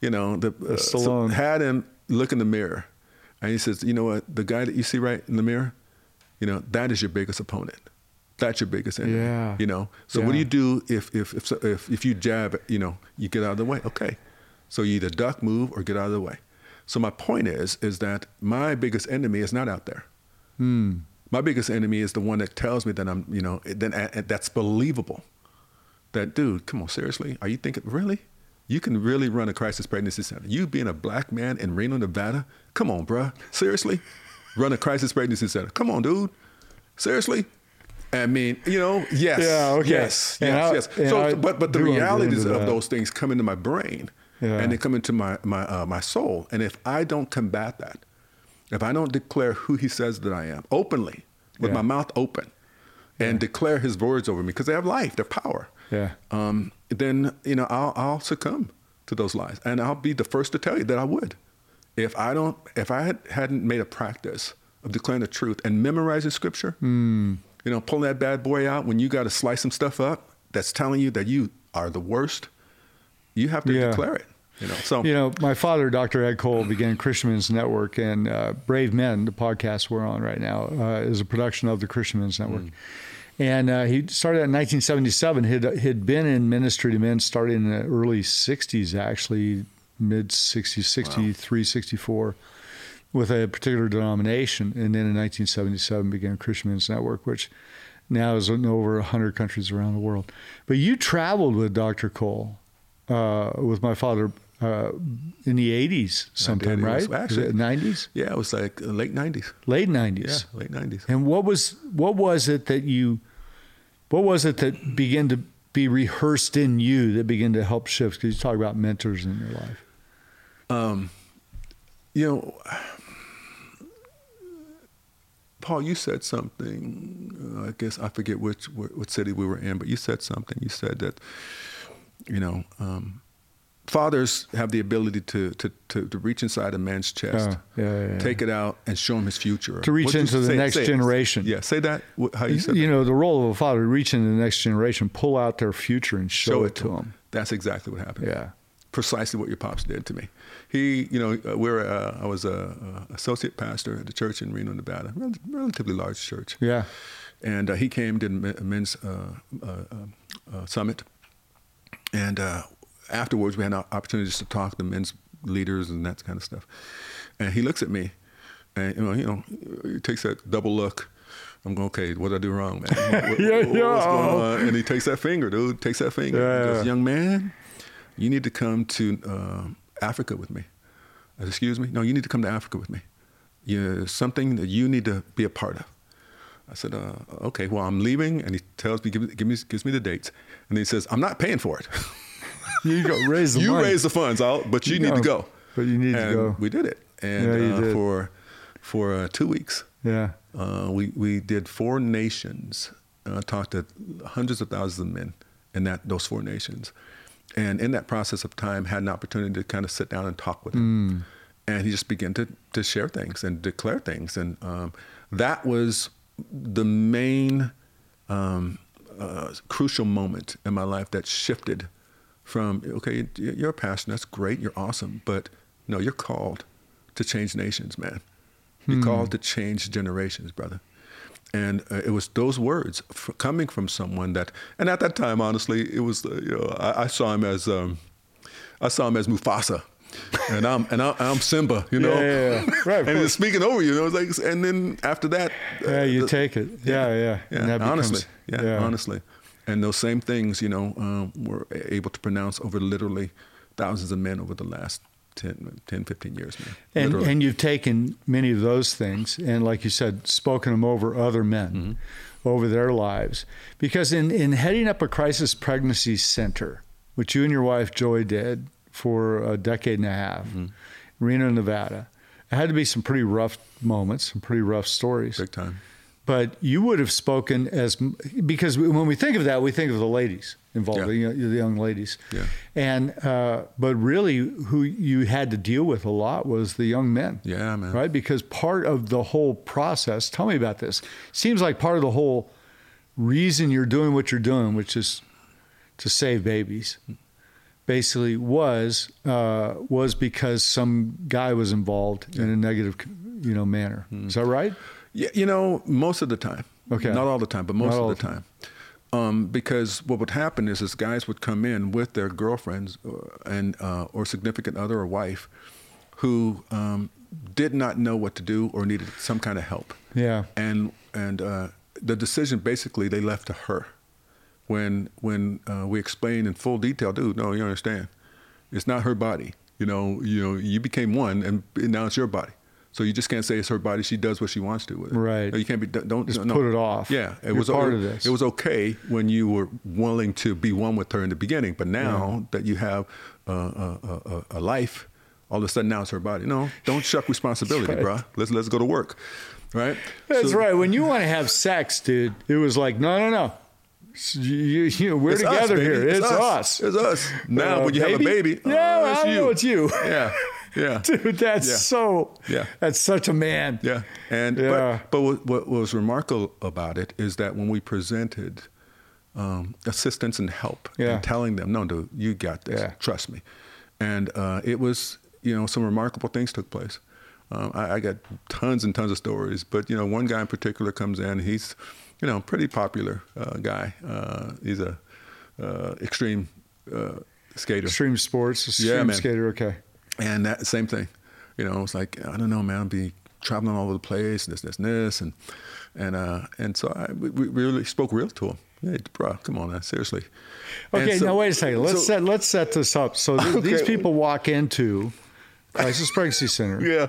you know, the uh, so Stallone. had him look in the mirror, and he says, "You know what? The guy that you see right in the mirror, you know, that is your biggest opponent. That's your biggest enemy. Yeah. You know. So what do you do if if if if, if you jab? You know, you get out of the way. Okay. So you either duck, move, or get out of the way. So my point is, is that my biggest enemy is not out there. Hmm. My biggest enemy is the one that tells me that I'm, you know, then uh, that's believable. That dude, come on, seriously, are you thinking really? You can really run a crisis pregnancy center. You being a black man in Reno, Nevada, come on, bruh, seriously, run a crisis pregnancy center. Come on, dude, seriously. I mean, you know, yes, Yeah, okay. yes, yes, yes. So, I but but the realities of that. those things come into my brain, Yeah. and they come into my my uh, my soul. And if I don't combat that, if I don't declare who He says that I am openly, with Yeah. my mouth open, and declare His words over me, because they have life, they're power. Yeah. Um, then you know I'll I'll succumb to those lies, and I'll be the first to tell you that I would. If I don't, if I had, hadn't made a practice of declaring the truth and memorizing Scripture, Hmm. you know, pulling that bad boy out when you got to slice some stuff up that's telling you that you are the worst, you have to Yeah. declare it. You know, so You know, my father, Dr. Ed Cole, began Christian's Network, and uh, Brave Men, the podcast we're on right now, uh, is a production of the Christian's Men's Network. And uh, he started in 1977. He'd, he'd been in ministry to men starting in the early 60s, actually, mid 60s, 63, 64, with a particular denomination. And then in 1977 began Christian Men's Network, which now is in over 100 countries around the world. But you traveled with Dr. Cole, uh, with my father. Uh, in the 80s, sometime, right? actually- Was it 90s, yeah, it was like late '90s. late 90s. Yeah, 90s. late '90s. And what was what was it that you, what was it that began to be rehearsed in you that began to help shift? Because you talk about mentors in your life. Um, you know, Paul, you said something. Uh, I guess I forget which what city we were in, but you said something. You said that, you know, um, fathers have the ability to, to, to, to reach inside a man's chest, Oh, yeah, yeah, take it out, and show him his future. To reach into the say- next say it. generation. Yeah, say that. How you said you that. know, the role of a father, reach into the next generation, pull out their future and show, it to them. That's exactly what happened. Yeah. precisely what your pops did to me. He, you know, uh, we're uh, I was a, a associate pastor at the church in Reno, Nevada, rel- relatively large church. Yeah. And uh, he came did a men's uh, uh, uh, uh, summit, and uh, afterwards we had opportunities to talk to men's leaders and that kind of stuff. And he looks at me, and you know, you know, he takes that double look. I'm going, okay, what did I do wrong, man? What- what- Yeah, what's yeah. going on? And he takes that finger, dude. Takes that finger. Yeah, He goes, young man, you need to come to uh, Africa with me. Said, excuse me? No, you need to come to Africa with me. You, know, something that you need to be a part of. I said, uh, okay, well, I'm leaving. And he tells me, give, me- give me, gives me the dates. And he says, I'm not paying for it. You go raise the you money. raise the funds out, but you, You need to go. but you need to go. We did it. And Yeah, uh, for, for uh, two weeks, Yeah. uh, we, we did four nations, uh, talked to hundreds of thousands of men in that, those four nations. And in that process of time, had an opportunity to kind of sit down and talk with him. And he just began to, to share things and declare things. And um, that was the main um, uh, crucial moment in my life that shifted from, okay, you're a pastor, that's great, you're awesome, but no, you're called to change nations, man. You're called to change generations, brother. And uh, it was those words f- coming from someone that, and at that time, honestly, it was, uh, you know, I, I saw him as, um, I saw him as Mufasa, and I'm and I'm, I'm Simba, you know, Yeah, yeah, yeah. Right, and it's speaking over you. It was like, and then after that, uh, Yeah, you the- take it. Yeah, yeah. yeah, And that becomes- honestly, yeah, honestly, and those same things, you know, um, were able to pronounce over literally thousands of men over the last 10, 10 15 years, man. And, Literally. and you've taken many of those things and, like you said, spoken them over other men, Mm-hmm. over their lives. Because in, in heading up a crisis pregnancy center, which you and your wife Joy did for a decade and a half, Mm-hmm. Reno, Nevada, it had to be some pretty rough moments, some pretty rough stories. big time. but you would have spoken as because when we think of that, we think of the ladies involved, Yeah. the, the young ladies. Yeah. And uh, but really, who you had to deal with a lot was the young men. Yeah, man. Right, because part of the whole process. Tell me about this. Seems like part of the whole reason you're doing what you're doing, which is to save babies, basically was uh, was because some guy was involved in a negative, you know, manner. Hmm. Is that right? Yeah, you know, most of the time. Okay. Not all the time, but most Not of the time. Um, because what would happen is, is guys would come in with their girlfriends uh, and uh, or significant other or wife, who um, did not know what to do or needed some kind of help. Yeah. And and uh, the decision basically they left to her. When when uh, we explained in full detail, dude, no, you understand, it's not her body. You know, you know, you became one, and now it's your body. So you just can't say it's her body. She does what she wants to with it. Right. No, you can't be. Don't Just no. put it off. Yeah, it You're was part it, of this. It was okay when you were willing to be one with her in the beginning, but now that you have uh, a, a, a life, all of a sudden now it's her body. No, don't shuck responsibility, That's bruh. Let's let's go to work, right? That's So- right. When you want to have sex, dude, it was like, no, no, no. You, you, you- we're It's together baby. here. It's, us. It's us. Now, Uh, when you have a baby, yeah, oh, it's I you. know it's you. Yeah, yeah, Dude, that's Yeah. so. Yeah. That's such a man. yeah. And Yeah. but, but what, what was remarkable about it is that when we presented um, assistance and help Yeah. and telling them, no, dude, you got this. Yeah. Trust me. And uh, it was, you know, some remarkable things took place. Um, I, I got tons and tons of stories, but you know, one guy in particular comes in. He's, you know, pretty popular uh, guy. Uh, he's a uh, extreme uh, skater. Extreme sports, extreme Yeah, man. skater. Okay. And that same thing, you know, it's like I don't know, man. I'll be traveling all over the place, this, this, and this, and and uh, and so I we, we really spoke real to him. Hey, bro, come on, man, seriously. Okay. so- now wait a second. Let's so- set let's set this up. So th- these people walk into crisis pregnancy center. Yeah,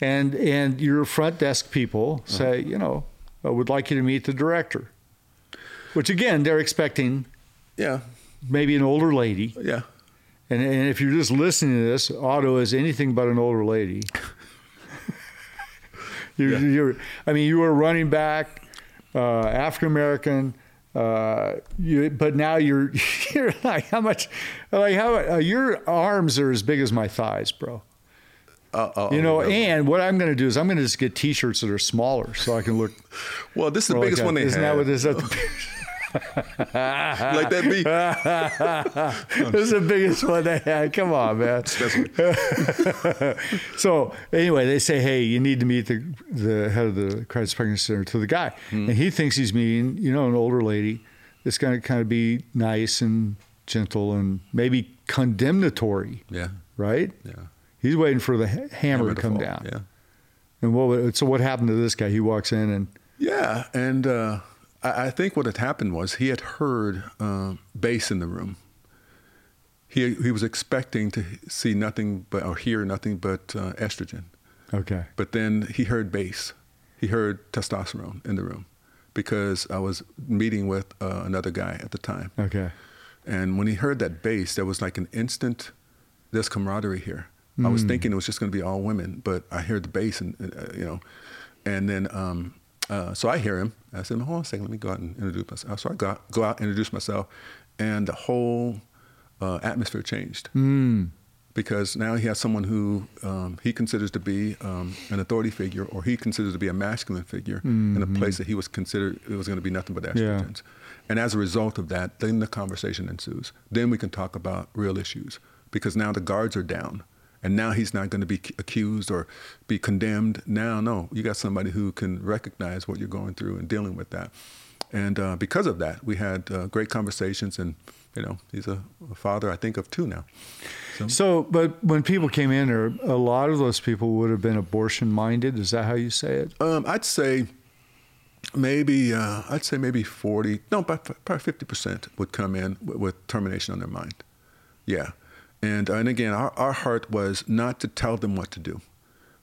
and and your front desk people Uh-huh. say, you know, I would like you to meet the director. Which again, they're expecting yeah, maybe an older lady. yeah. And, and if you're just listening to this, Otto is anything but an older lady. you're, Yeah. you're, I mean, you were running back, uh, African American, uh, you, but now you're you're like how much, like how uh, your arms are as big as my thighs, bro. Uh, uh, You know, and what I'm going to do is I'm going to just get T-shirts that are smaller so I can look. well, this is the biggest like one they Isn't that have. what is that? The, like that beat. this is the biggest one they had. Come on, man. so anyway, they say, hey, you need to meet the the head of the crisis pregnancy center to the guy, Hmm. and he thinks he's meeting, you know, an older lady that's going to kind of be nice and gentle and maybe condemnatory, Yeah, right? yeah. He's waiting for the ha- hammer to come down. Yeah. And what? So what happened to this guy? He walks in and Yeah, and uh, I, I think what had happened was he had heard um, bass in the room. He he was expecting to see nothing but or hear nothing but uh, estrogen, okay, but then he heard bass. He heard testosterone in the room because I was meeting with uh, another guy at the time, okay, and when he heard that bass, there was like an instant. There's camaraderie here. I was thinking it was just going to be all women, but I heard the bass, and uh, you know, and then um, uh, so I hear him. I said, "Hold on a second, let me go out and introduce myself." So I go out, go out, introduce myself, and the whole uh, atmosphere changed mm. because now he has someone who um, he considers to be um, an authority figure, or he considers to be a masculine figure in a place that he was considered it was going to be nothing but Yeah. And as a result of that, then the conversation ensues. Then we can talk about real issues because now the guards are down. And now he's not going to be accused or be condemned. Now, no, you got somebody who can recognize what you're going through and dealing with that. And uh, because of that, we had uh, great conversations. And you know, he's a, a father, I think, of two now. So, but when people came in, or a lot of those people would have been abortion minded. Is that how you say it? Um, I'd say maybe uh, I'd say maybe forty, no, probably fifty percent would come in with, with termination on their mind. Yeah, and and again, our, our heart was not to tell them what to do,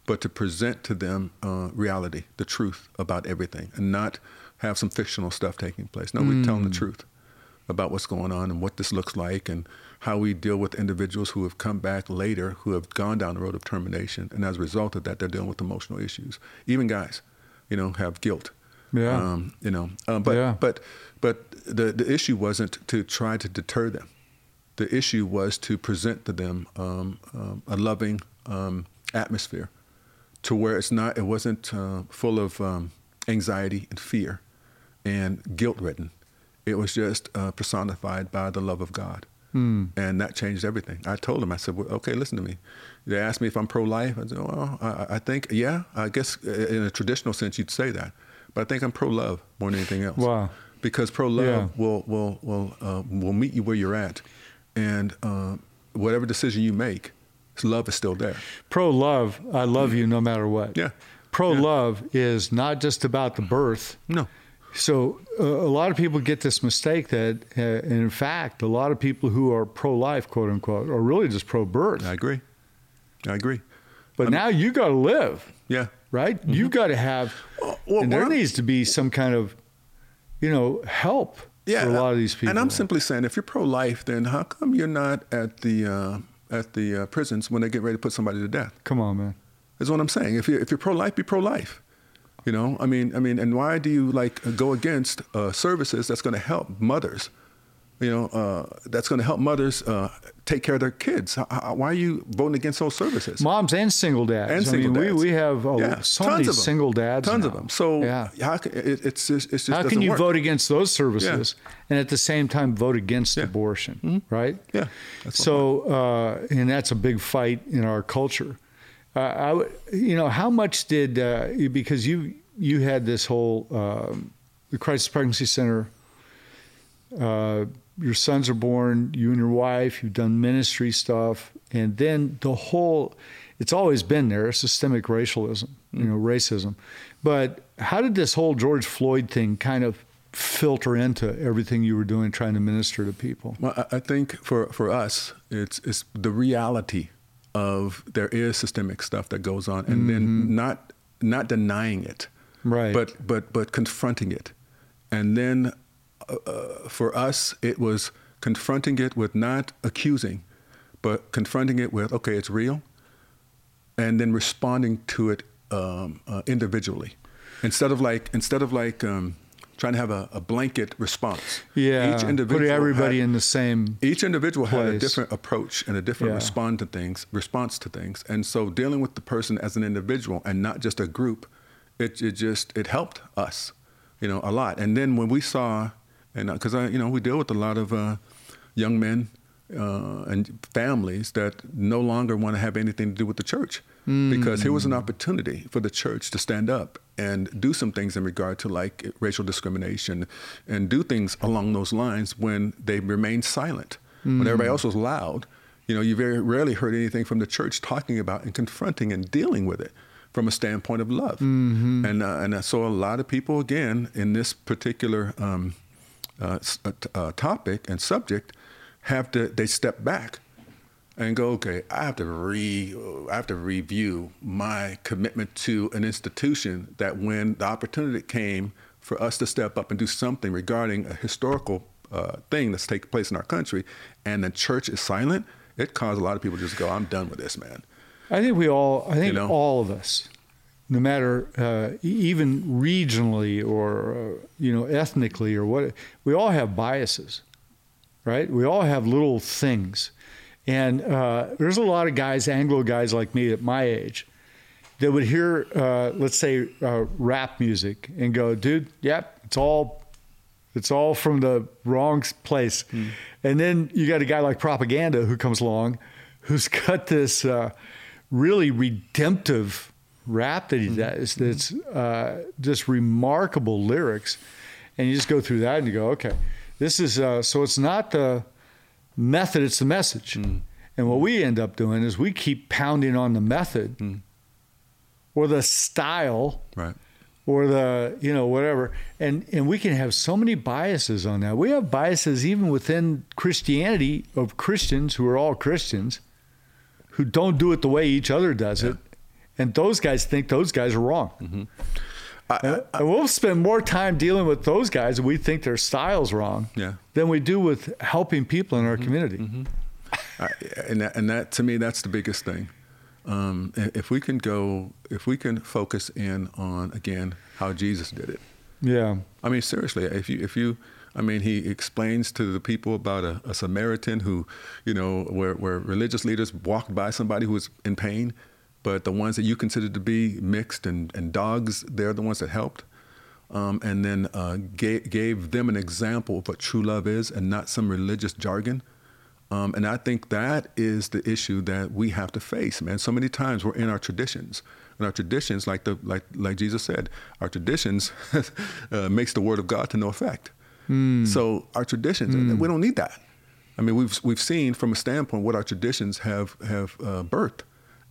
but to present to them uh, reality, the truth about everything, and not have some fictional stuff taking place. No, we tell them the truth about what's going on and what this looks like and how we deal with individuals who have come back later who have gone down the road of termination and as a result of that they're dealing with emotional issues even guys you know have guilt Yeah. Um, you know, uh, but Yeah. but but the the issue wasn't to try to deter them. The issue was to present to them um, um, a loving um, atmosphere, to where it's not it wasn't uh, full of um, anxiety and fear and guilt ridden. It was just uh, personified by the love of God. Mm. And that changed everything. I told them, I said, well, okay, listen to me. They asked me if I'm pro life. I said, well, I, I think, yeah, I guess uh, in a traditional sense you'd say that. But I think I'm pro love more than anything else. Wow. Because pro love Yeah. will, will, will, uh, will meet you where you're at. And uh, whatever decision you make, love is still there. Pro love, I love you no matter what. Yeah. Pro Yeah. love is not just about the birth. No. So uh, a lot of people get this mistake that, uh, in fact, a lot of people who are pro-life, quote unquote, are really just pro-birth. I agree. I agree. But now you got to live, Yeah. right? You've got to have, Well, well, and there well, needs to be some kind of, you know, help yeah, for a lot of these people. And I'm simply saying, if you're pro-life, then how come you're not at the uh, at the uh, prisons when they get ready to put somebody to death? Come on, man. That's what I'm saying. If you're if you're pro-life, be pro-life. You know, I mean, I mean, and why do you like go against uh, services that's going to help mothers? You know, uh, that's going to help mothers uh, take care of their kids. How- how- Why are you voting against those services? Moms and single dads. and I single mean, dads. We, we have oh, Yeah, so tons many of them. single dads. Tons of them. So yeah. how can, it, it's just it's just How can you work. vote against those services and at the same time vote against Yeah. Mm-hmm. abortion, right? Yeah, So, uh, and that's a big fight in our culture. Uh, I, would- you know, how much did uh, because you you had this whole um, the crisis pregnancy center. Your sons are born. You and your wife. You've done ministry stuff, and then the whole. It's always been there, systemic racialism, you know, racism. But how did this whole George Floyd thing kind of filter into everything you were doing, trying to minister to people? Well, I- I think for, for us, it's, it's the reality of there is systemic stuff that goes on, and then mm-hmm. not not denying it, Right. But but but confronting it, and then uh, for us, it was confronting it with not accusing, but confronting it with okay, it's real, and then responding to it um, uh, individually, instead of like instead of like um, trying to have a, a blanket response. Yeah, each individual putting everybody had- in the same. each individual had a different approach and a different Yeah. respond to things, response to things, and so dealing with the person as an individual and not just a group, it, it just it helped us, you know, a lot. And then when we saw, and because I, you know, we deal with a lot of uh, young men uh, and families that no longer want to have anything to do with the church because here was an opportunity for the church to stand up and do some things in regard to like racial discrimination and do things along those lines when they remained silent when everybody else was loud. You know you very rarely heard anything from the church talking about and confronting and dealing with it from a standpoint of love. And uh, and so a lot of people again in this particular um, uh, uh, uh, topic and subject have to they step back and go, okay, I have to re, I have to review my commitment to an institution that when the opportunity came for us to step up and do something regarding a historical uh, thing that's taking place in our country, and the church is silent, it caused a lot of people to just go, I'm done with this, man. I think we all, I think You know? all of us, no matter uh, even regionally or uh, you know ethnically or what, we all have biases, right? We all have little things, and uh, there's a lot of guys, Anglo guys like me at my age, that would hear, uh, let's say, uh, rap music and go, "Dude, yep, it's all." It's all from the wrong place. And then you got a guy like Propaganda who comes along who's got this uh, really redemptive rap that he does that's uh, just remarkable lyrics. And you just go through that and you go, okay, this is, uh, so it's not the method, it's the message. And what we end up doing is we keep pounding on the method or the style Right. or the you know whatever. And and we can have so many biases on that. We have biases even within christianity of christians who are all christians who don't do it the way each other does it and those guys think those guys are wrong mm-hmm. and, and we'll spend more time dealing with those guys and we think their style's wrong Yeah. than we do with helping people in our mm-hmm. community mm-hmm. I, and that, and that to me that's the biggest thing. Um, if we can go, if we can focus in on again how Jesus did it, Yeah. I mean, seriously, if you if you, I mean, he explains to the people about a, a Samaritan who, you know, where where religious leaders walked by somebody who was in pain, but the ones that you consider to be mixed and, and dogs, they're the ones that helped. Um, and then uh, gave, gave them an example of what true love is and not some religious jargon. Um, and I think that is the issue that we have to face, man. So many times we're in our traditions, and our traditions, like the like like Jesus said, our traditions uh, makes the word of God to no effect. Mm. So our traditions, mm. we don't need that. I mean, we've we've seen from a standpoint what our traditions have have uh, birthed,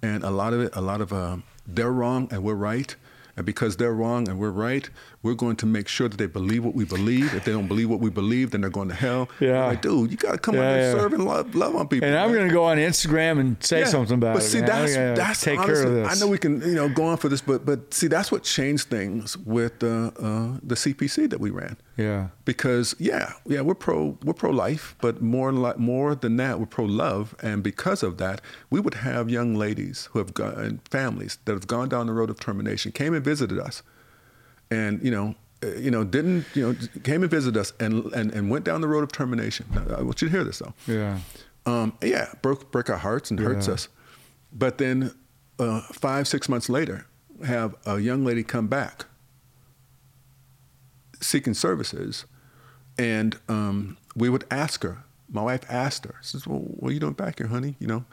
and a lot of it, a lot of uh, they're wrong and we're right, and because they're wrong and we're right, we're going to make sure that they believe what we believe. If they don't believe what we believe, then they're going to hell. Yeah. Like, dude, you got to come yeah, out and serve and love, love on people. And I'm going to go on Instagram and say yeah. something about but it. But see, that's, that's take honestly, care of this. I know we can, you know, go on for this, but but see, that's what changed things with uh, uh, the CPC that we ran. Yeah. Because yeah, yeah, we're pro we're pro life, but more like more than that, we're pro love, and because of that, we would have young ladies who have gone families that have gone down the road of termination came and visited us and you know, uh, you know, didn't you know, came and visited us and and, and went down the road of termination. I want you to hear this though. Yeah. Um, yeah, broke break our hearts and yeah. hurts us. But then uh, five six months later, have a young lady come back seeking services, and um, we would ask her. My wife asked her, "says Well, what are you doing back here, honey?" You know,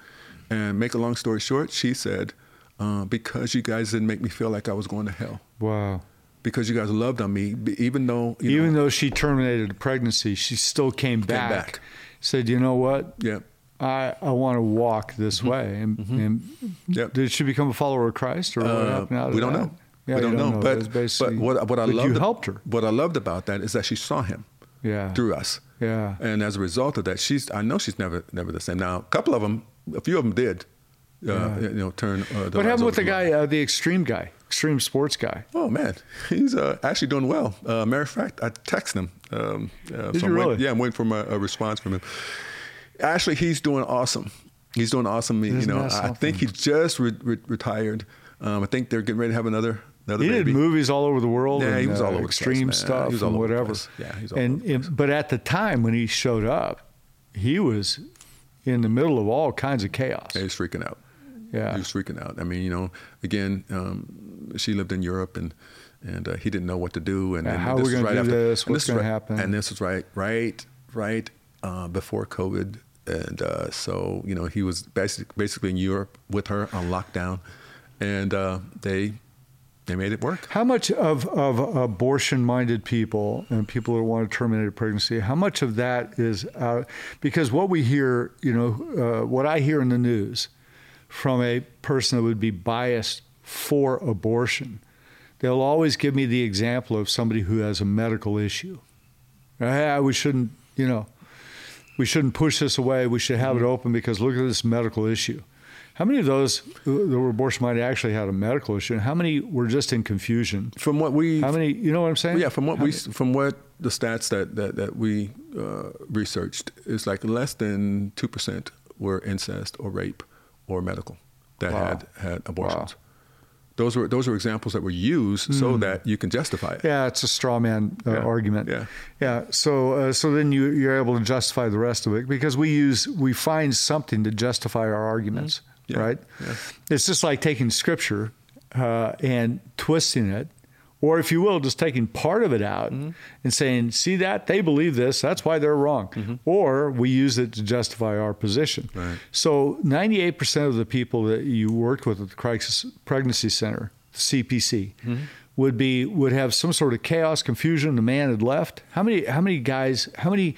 and make a long story short, she said, uh, "Because you guys didn't make me feel like I was going to hell." Wow because you guys loved on me, even though even know, though she terminated the pregnancy, she still came back. Came back. Said, you know what? Yeah. I, I want to walk this mm-hmm. way. And, mm-hmm. and yep. did she become a follower of Christ, or what uh, happened out We don't that? know. Yeah, we don't, don't know. know. But, but what, what I loved, you helped her. What I loved about that is that she saw him. Yeah. Through us. Yeah. And as a result of that, she's. I know she's never never the same. Now, a couple of them, a few of them did. Uh, yeah. you know, turn. Uh, what happened with the guy, uh, the extreme guy? Extreme sports guy. Oh man, he's uh, actually doing well. Uh, matter of fact, I texted him. Um, uh, Did so you I'm really? Waiting, yeah, I'm waiting for my, a response from him. Actually, he's doing awesome. He's doing awesome. Isn't you know, I think he just re- re- retired. Um, I think they're getting ready to have another. Another he baby. did movies all over the world. Yeah, and, he was all uh, over extreme place, stuff he was all and whatever. Yeah, he's all and it, but at the time when he showed up, he was in the middle of all kinds of chaos. Yeah, he was freaking out. Yeah, he was freaking out. I mean, you know, again, um, she lived in Europe, and and uh, he didn't know what to do. And, and how are we going right to do after, this? What's going right, to happen? And this was right, right, right uh, before COVID, and uh, so you know he was basically basically in Europe with her on lockdown, and uh, they they made it work. How much of, of abortion-minded people and people who want to terminate a pregnancy, how much of that is out? Because what we hear, you know, uh, what I hear in the news from a person that would be biased for abortion, they'll always give me the example of somebody who has a medical issue. Hey, we shouldn't, you know, we shouldn't push this away. We should have it mm-hmm. open because look at this medical issue. How many of those that were abortion minded actually had a medical issue? And how many were just in confusion? From what we, how many? You know what I'm saying? Yeah, from what how we, many? from what the stats that that, that we uh, researched, is like less than two percent were incest or rape or medical that wow. had had abortions. Wow. Those were those are examples that were used mm. so hmm. that you can justify it. Yeah, it's a straw man uh, yeah. argument. Yeah, yeah. So uh, so then you you're able to justify the rest of it because we use we find something to justify our arguments, mm. yeah. right? Yeah. It's just like taking scripture uh, and twisting it or if you will, just taking part of it out mm-hmm. and saying, see that? They believe this. That's why they're wrong. Mm-hmm. Or we use it to justify our position. Right. So 98% of the people that you worked with at the Crisis Pregnancy Center, CPC, mm-hmm. would be would have some sort of chaos, confusion. The man had left. How many how many guys, how many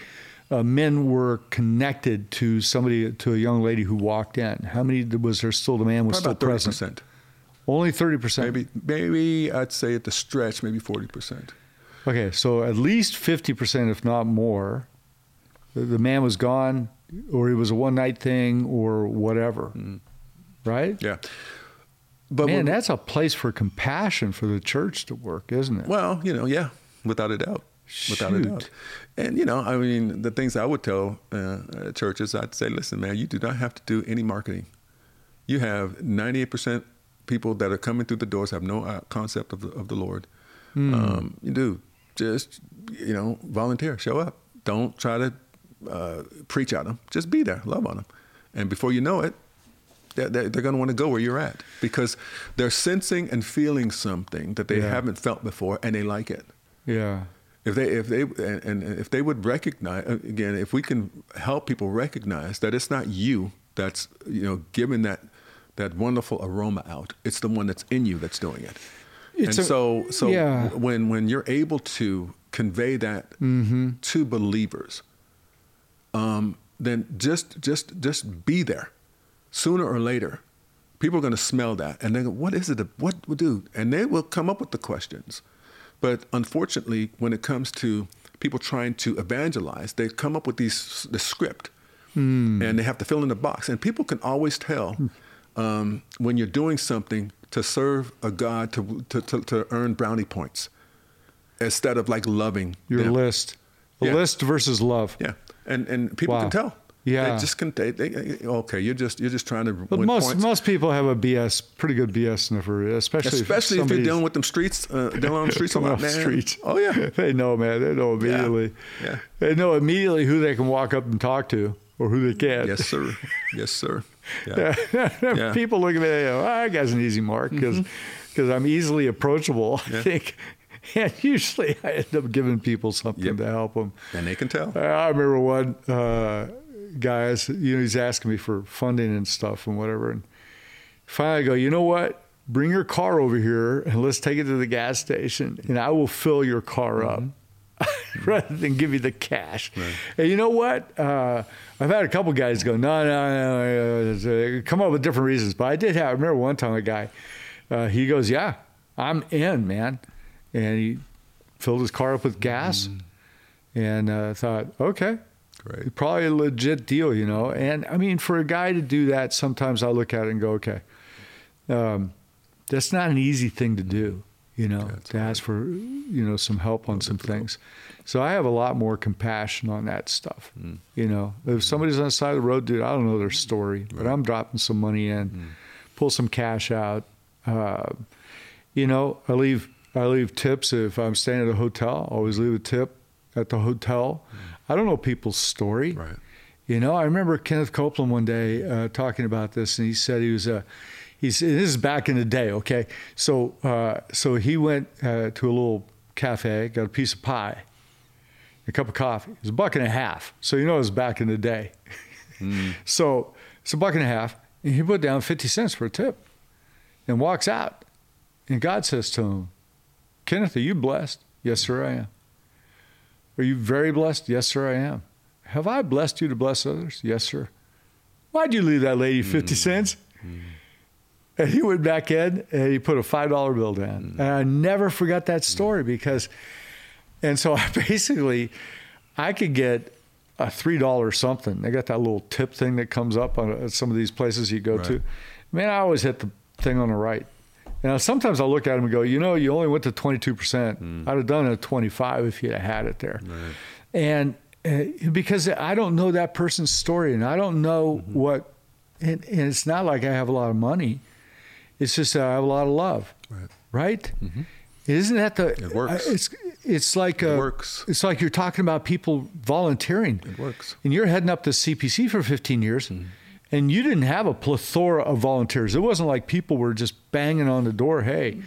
uh, men were connected to somebody to a young lady who walked in? How many was there still the man was Probably still about 30%. present? Only 30%? Maybe, maybe I'd say at the stretch, maybe 40%. Okay, so at least 50%, if not more, the man was gone or it was a one night thing or whatever. Mm. Right? Yeah. But Man, that's a place for compassion for the church to work, isn't it? Well, you know, yeah, without a doubt. Without Shoot. a doubt. And, you know, I mean, the things I would tell uh, churches, I'd say, listen, man, you do not have to do any marketing. You have 98% people that are coming through the doors have no uh, concept of the, of the Lord. Um, you do just you know volunteer, show up. Don't try to uh, preach at them. Just be there, love on them, and before you know it, they're, they're, they're going to want to go where you're at because they're sensing and feeling something that they Yeah. haven't felt before, and they like it. Yeah. If they if they and, and if they would recognize again, if we can help people recognize that it's not you that's you know giving that that wonderful aroma out, it's the one that's in you that's doing it. It's and a- so so yeah. when when you're able to convey that Mm-hmm. to believers, um, then just just just be there. Sooner or later, people are going to smell that and they go, "What is it? What would do?" And they will come up with the questions. But unfortunately, when it comes to people trying to evangelize, they come up with these the script, and they have to fill in the box. And people can always tell um, when you're doing something to serve a God to to, to, to earn brownie points instead of like loving Your them. list. Yeah. list versus love. Yeah, and and people Wow. can tell. Yeah. they just can. They, they, okay, you're just you're just trying to But most points. most people have a BS, pretty good BS sniffer, especially Especially if you're dealing with them streets, uh, dealing on the streets a lot, man. streets. Oh yeah, they know, man. They know immediately. Yeah. They know immediately who they can walk up and talk to or who they can't. yes sir, yes sir. Yeah. Yeah. People look at me, go, "Ah, that guy's an easy mark because Mm-hmm. I'm easily approachable, I think. And usually I end up giving people something Yep. to help them. and they can tell. I remember one uh, guy, you know, he's asking me for funding and stuff and whatever. And finally I go, you know what? Bring your car over here and let's take it to the gas station and I will fill your car up rather than give you the cash. And you know what? Uh, I've had a couple guys go, no, no, no, uh, come up with different reasons. But I did have, I remember one time a guy, uh, he goes, yeah, I'm in, man. And he filled his car up with gas and uh, thought, okay, Great. probably a legit deal, you know. And I mean, for a guy to do that, sometimes I look at it and go, okay, um, that's not an easy thing to do, you know, That's to ask for, you know, some help on some things. So I have a lot more compassion on that stuff. Mm. You know, if somebody's on the side of the road, dude, I don't know their story, but I'm dropping some money in, Mm. pull some cash out. Uh, you know, I leave I leave tips if I'm staying at a hotel. I always leave a tip at the hotel. I don't know people's story. Mm. Right. You know, I remember Kenneth Copeland one day uh, talking about this, and he said he was a. He's this is back in the day, okay. So uh, so he went uh, to a little cafe, got a piece of pie, a cup of coffee. It was a buck and a half. So you know it was back in the day. So it's a buck and a half, and he put down fifty cents for a tip, and walks out. And God says to him, Kenneth, are you blessed? Yes, sir, I am. Are you very blessed? Yes, sir, I am. Have I blessed you to bless others? Yes, sir. Why'd you leave that lady 50 cents? And he went back in and he put a $5 bill down. Mm. And I never forgot that story because, and so I basically, I could get a $3 something. They got that little tip thing that comes up on some of these places you go Right. to. Man, I always hit the thing on the right. Now, sometimes I'll look at him and go, you know, you only went to 22%. Mm. I'd have done it at 25 if you'd have had it there. And uh, because I don't know that person's story and I don't know mm-hmm. what, and, and it's not like I have a lot of money. It's just that I have a lot of love. Right. Right? Isn't that the? It works. It's it's like It uh, works. It's like you're talking about people volunteering. It works. And you're heading up the CPC for 15 years, Mm-hmm. and you didn't have a plethora of volunteers. It wasn't like people were just banging on the door. Hey,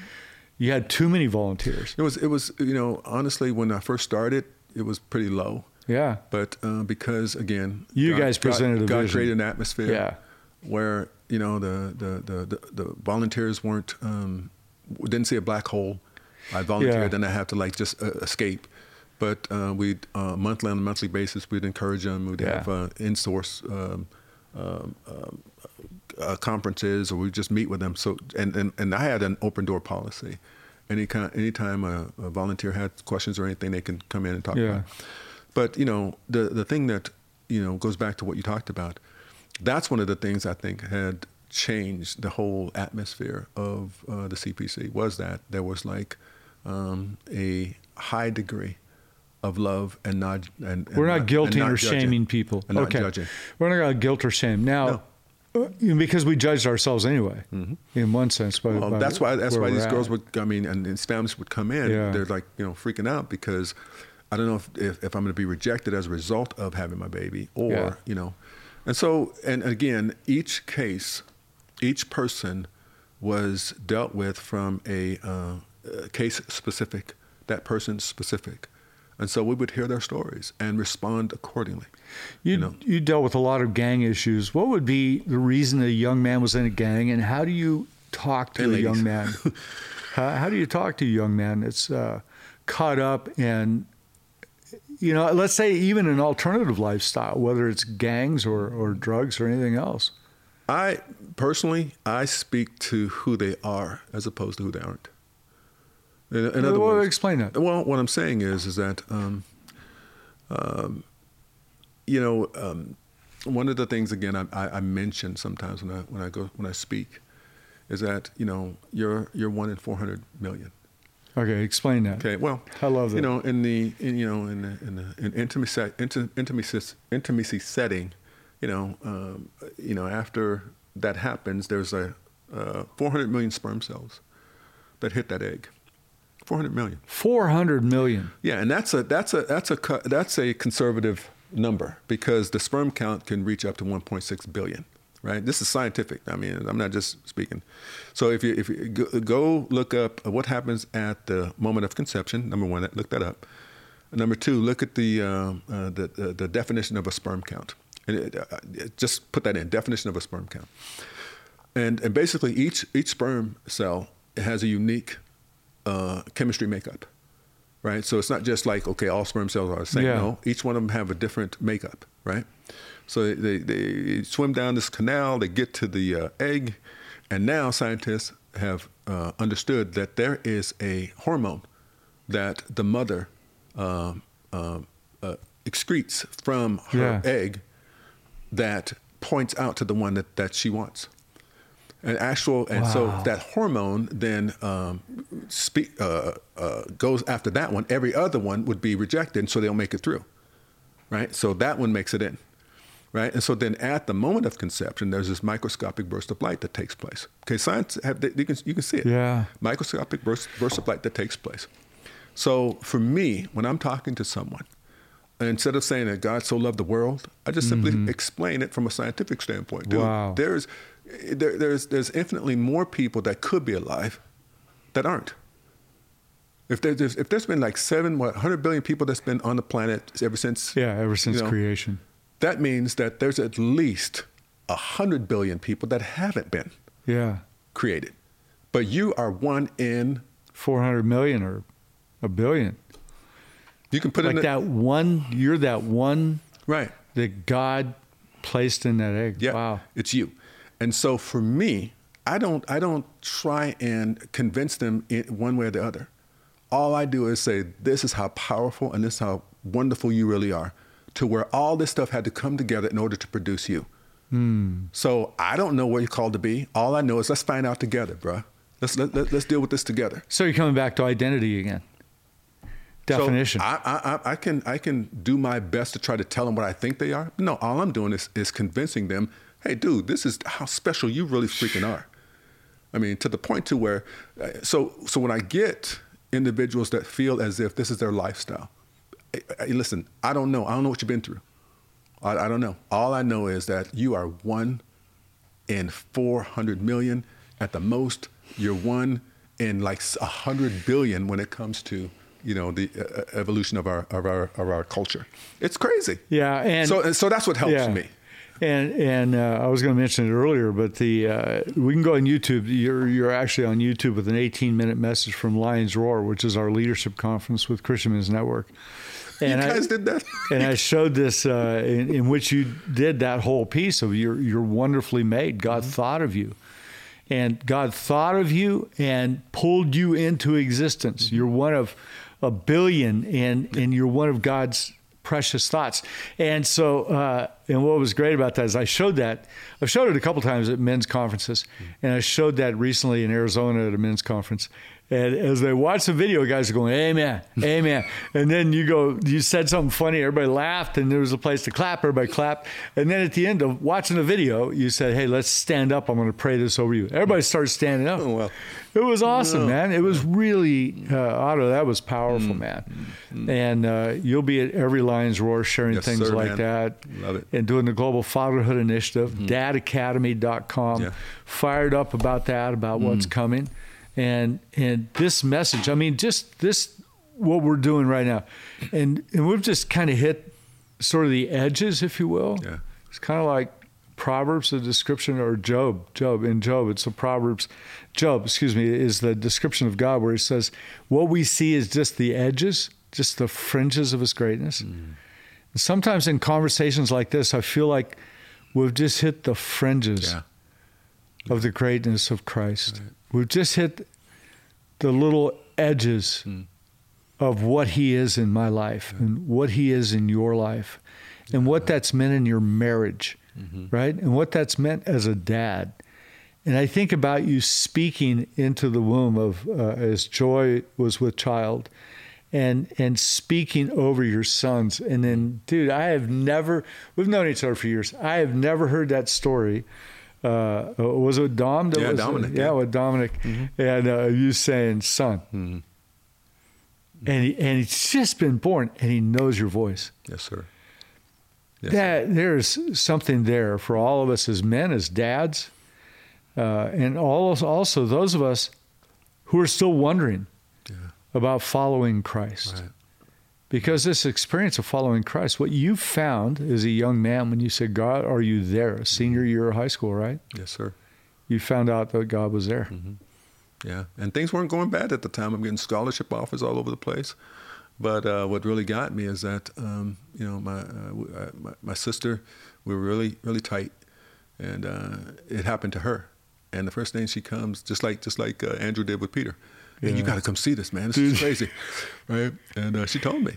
you had too many volunteers. It was it was you know honestly when I first started it was pretty low, Yeah. but uh, because again You guys presented God, a God vision. created an atmosphere Yeah. where you know the the the, the, the volunteers weren't um, didn't see a black hole. I volunteered, Yeah. then I had to like just uh, escape. But uh, we'd uh, monthly on a monthly basis, we'd encourage them. We'd Yeah. have uh, in-source um, um, um, uh, conferences, or we'd just meet with them. So, and, and, and I had an open door policy. Any kind, anytime a, a volunteer had questions or anything, they can come in and talk Yeah. about. it. But you know, the the thing that you know goes back to what you talked about. That's one of the things I think had changed the whole atmosphere of uh, the CPC was that there was like um, a high degree of love and not and, and We're not and guilting not or judging. shaming people. and not okay. judging. We're not going to guilt or shame. Now, No. Uh, because we judged ourselves anyway, mm-hmm. in one sense. By, well, by that's why that's why these at. girls would. I mean, and these families would come in. Yeah. They're like you know freaking out because I don't know if, if, if I'm going to be rejected as a result of having my baby, or yeah. you know, and so and again, each case, each person was dealt with from a, uh, a case specific, that person specific. And so we would hear their stories and respond accordingly. You, you, know? you dealt with a lot of gang issues. What would be the reason a young man was in a gang, and how do you talk to a ladies. young man? how, how, do you talk to a young man that's uh, caught up in, you know, let's say even an alternative lifestyle, whether it's gangs or, or drugs or anything else? I personally, I speak to who they are as opposed to who they aren't. In, in other well, words, explain that. Well, what I'm saying is, is that, um, um, you know, um, one of the things again I, I, I mention sometimes when I when I go when I speak, is that you know you're you're one in 400 million. Okay, explain that. Okay, well, I love that. You know, in the in, you know in the, in the in intimacy intimacy intimacy setting, you know, um, you know after that happens, there's a uh, 400 million sperm cells that hit that egg. 400 million. 400 million. Yeah, and that's a that's a that's a that's a conservative number because the sperm count can reach up to 1.6 billion. Right. This is scientific. I mean, I'm not just speaking. So if you if you go look up what happens at the moment of conception, number one, look that up. Number two, look at the uh, uh, the, the, the definition of a sperm count. And it, uh, just put that in definition of a sperm count. And and basically each each sperm cell has a unique uh, chemistry makeup, right? So it's not just like okay, all sperm cells are the same. Yeah. No, each one of them have a different makeup, right? So they, they swim down this canal, they get to the uh, egg, and now scientists have uh, understood that there is a hormone that the mother um, um, uh, excretes from her yeah. egg that points out to the one that, that she wants. And actual, and wow. so that hormone then um, speak, uh, uh, goes after that one. Every other one would be rejected, so they'll make it through, right? So that one makes it in, right? And so then at the moment of conception, there's this microscopic burst of light that takes place. Okay, science have you can you can see it. Yeah, microscopic burst burst of light that takes place. So for me, when I'm talking to someone, instead of saying that God so loved the world, I just simply mm-hmm. explain it from a scientific standpoint. Dude, wow. there's there, there's there's infinitely more people that could be alive that aren't. If there's if there's been like seven what 100 billion people that's been on the planet ever since yeah ever since you know, creation, that means that there's at least hundred billion people that haven't been yeah created, but you are one in 400 million or a billion. You can put it like in that one. You're that one right that God placed in that egg. Yeah, wow, it's you. And so for me, I don't I don't try and convince them in one way or the other. All I do is say, this is how powerful and this is how wonderful you really are, to where all this stuff had to come together in order to produce you. Mm. So I don't know what you're called to be. All I know is let's find out together, bro. Let's let, let, us deal with this together. So you're coming back to identity again. Definition. So I, I, I can I can do my best to try to tell them what I think they are. No, all I'm doing is is convincing them hey, dude, this is how special you really freaking are. I mean, to the point to where, uh, so so when I get individuals that feel as if this is their lifestyle, hey, listen, I don't know. I don't know what you've been through. I, I don't know. All I know is that you are one in 400 million at the most. You're one in like 100 billion when it comes to you know the uh, uh, evolution of our of our of our culture. It's crazy. Yeah, and so so that's what helps yeah. me. And and uh, I was going to mention it earlier, but the uh, we can go on YouTube. You're you're actually on YouTube with an 18 minute message from Lions Roar, which is our leadership conference with Christian Men's Network. And you guys I, did that. and I showed this uh, in, in, which you did that whole piece of you're you're wonderfully made. God mm-hmm. thought of you, and God thought of you and pulled you into existence. Mm-hmm. You're one of a billion, and and you're one of God's precious thoughts. And so, uh, and what was great about that is I showed that. I've showed it a couple times at men's conferences, and I showed that recently in Arizona at a men's conference. And as they watch the video, guys are going, Amen, Amen. and then you go, you said something funny, everybody laughed, and there was a place to clap, everybody clapped. And then at the end of watching the video, you said, Hey, let's stand up. I'm going to pray this over you. Everybody started standing up. Oh, well. It was awesome, no. man. It was really, uh, Otto, that was powerful, mm. man. Mm. And uh, you'll be at every Lions Roar sharing yes, things sir, like man. that. Love it. And doing the Global Fatherhood Initiative, mm-hmm. dadacademy.com. Yeah. Fired up about that, about mm. what's coming and and this message i mean just this what we're doing right now and and we've just kind of hit sort of the edges if you will yeah it's kind of like proverbs the description or job job in job it's a proverbs job excuse me is the description of god where he says what we see is just the edges just the fringes of his greatness mm. sometimes in conversations like this i feel like we've just hit the fringes yeah. of the greatness of christ right. We've just hit the little edges mm. of what He is in my life and what He is in your life and what that's meant in your marriage, mm-hmm. right? And what that's meant as a dad. And I think about you speaking into the womb of, uh, as Joy was with child, and and speaking over your sons. And then, dude, I have never. We've known each other for years. I have never heard that story uh, was it Dom? That yeah, was, Dominic. yeah, yeah, with Dominic, mm-hmm. and uh, you saying son, mm-hmm. and he, and he's just been born, and he knows your voice. Yes, sir. Yes, that sir. there's something there for all of us as men, as dads, uh, and all also those of us who are still wondering yeah. about following Christ. Right. Because this experience of following Christ, what you found as a young man when you said, God, are you there? Senior year of high school, right? Yes, sir. You found out that God was there. Mm-hmm. Yeah. And things weren't going bad at the time. I'm getting scholarship offers all over the place. But uh, what really got me is that, um, you know, my, uh, uh my, my, sister, we were really, really tight. And uh, it happened to her. And the first thing she comes, just like, just like uh, Andrew did with Peter, yeah. you got to come see this, man. This is crazy, right? And uh, she told me,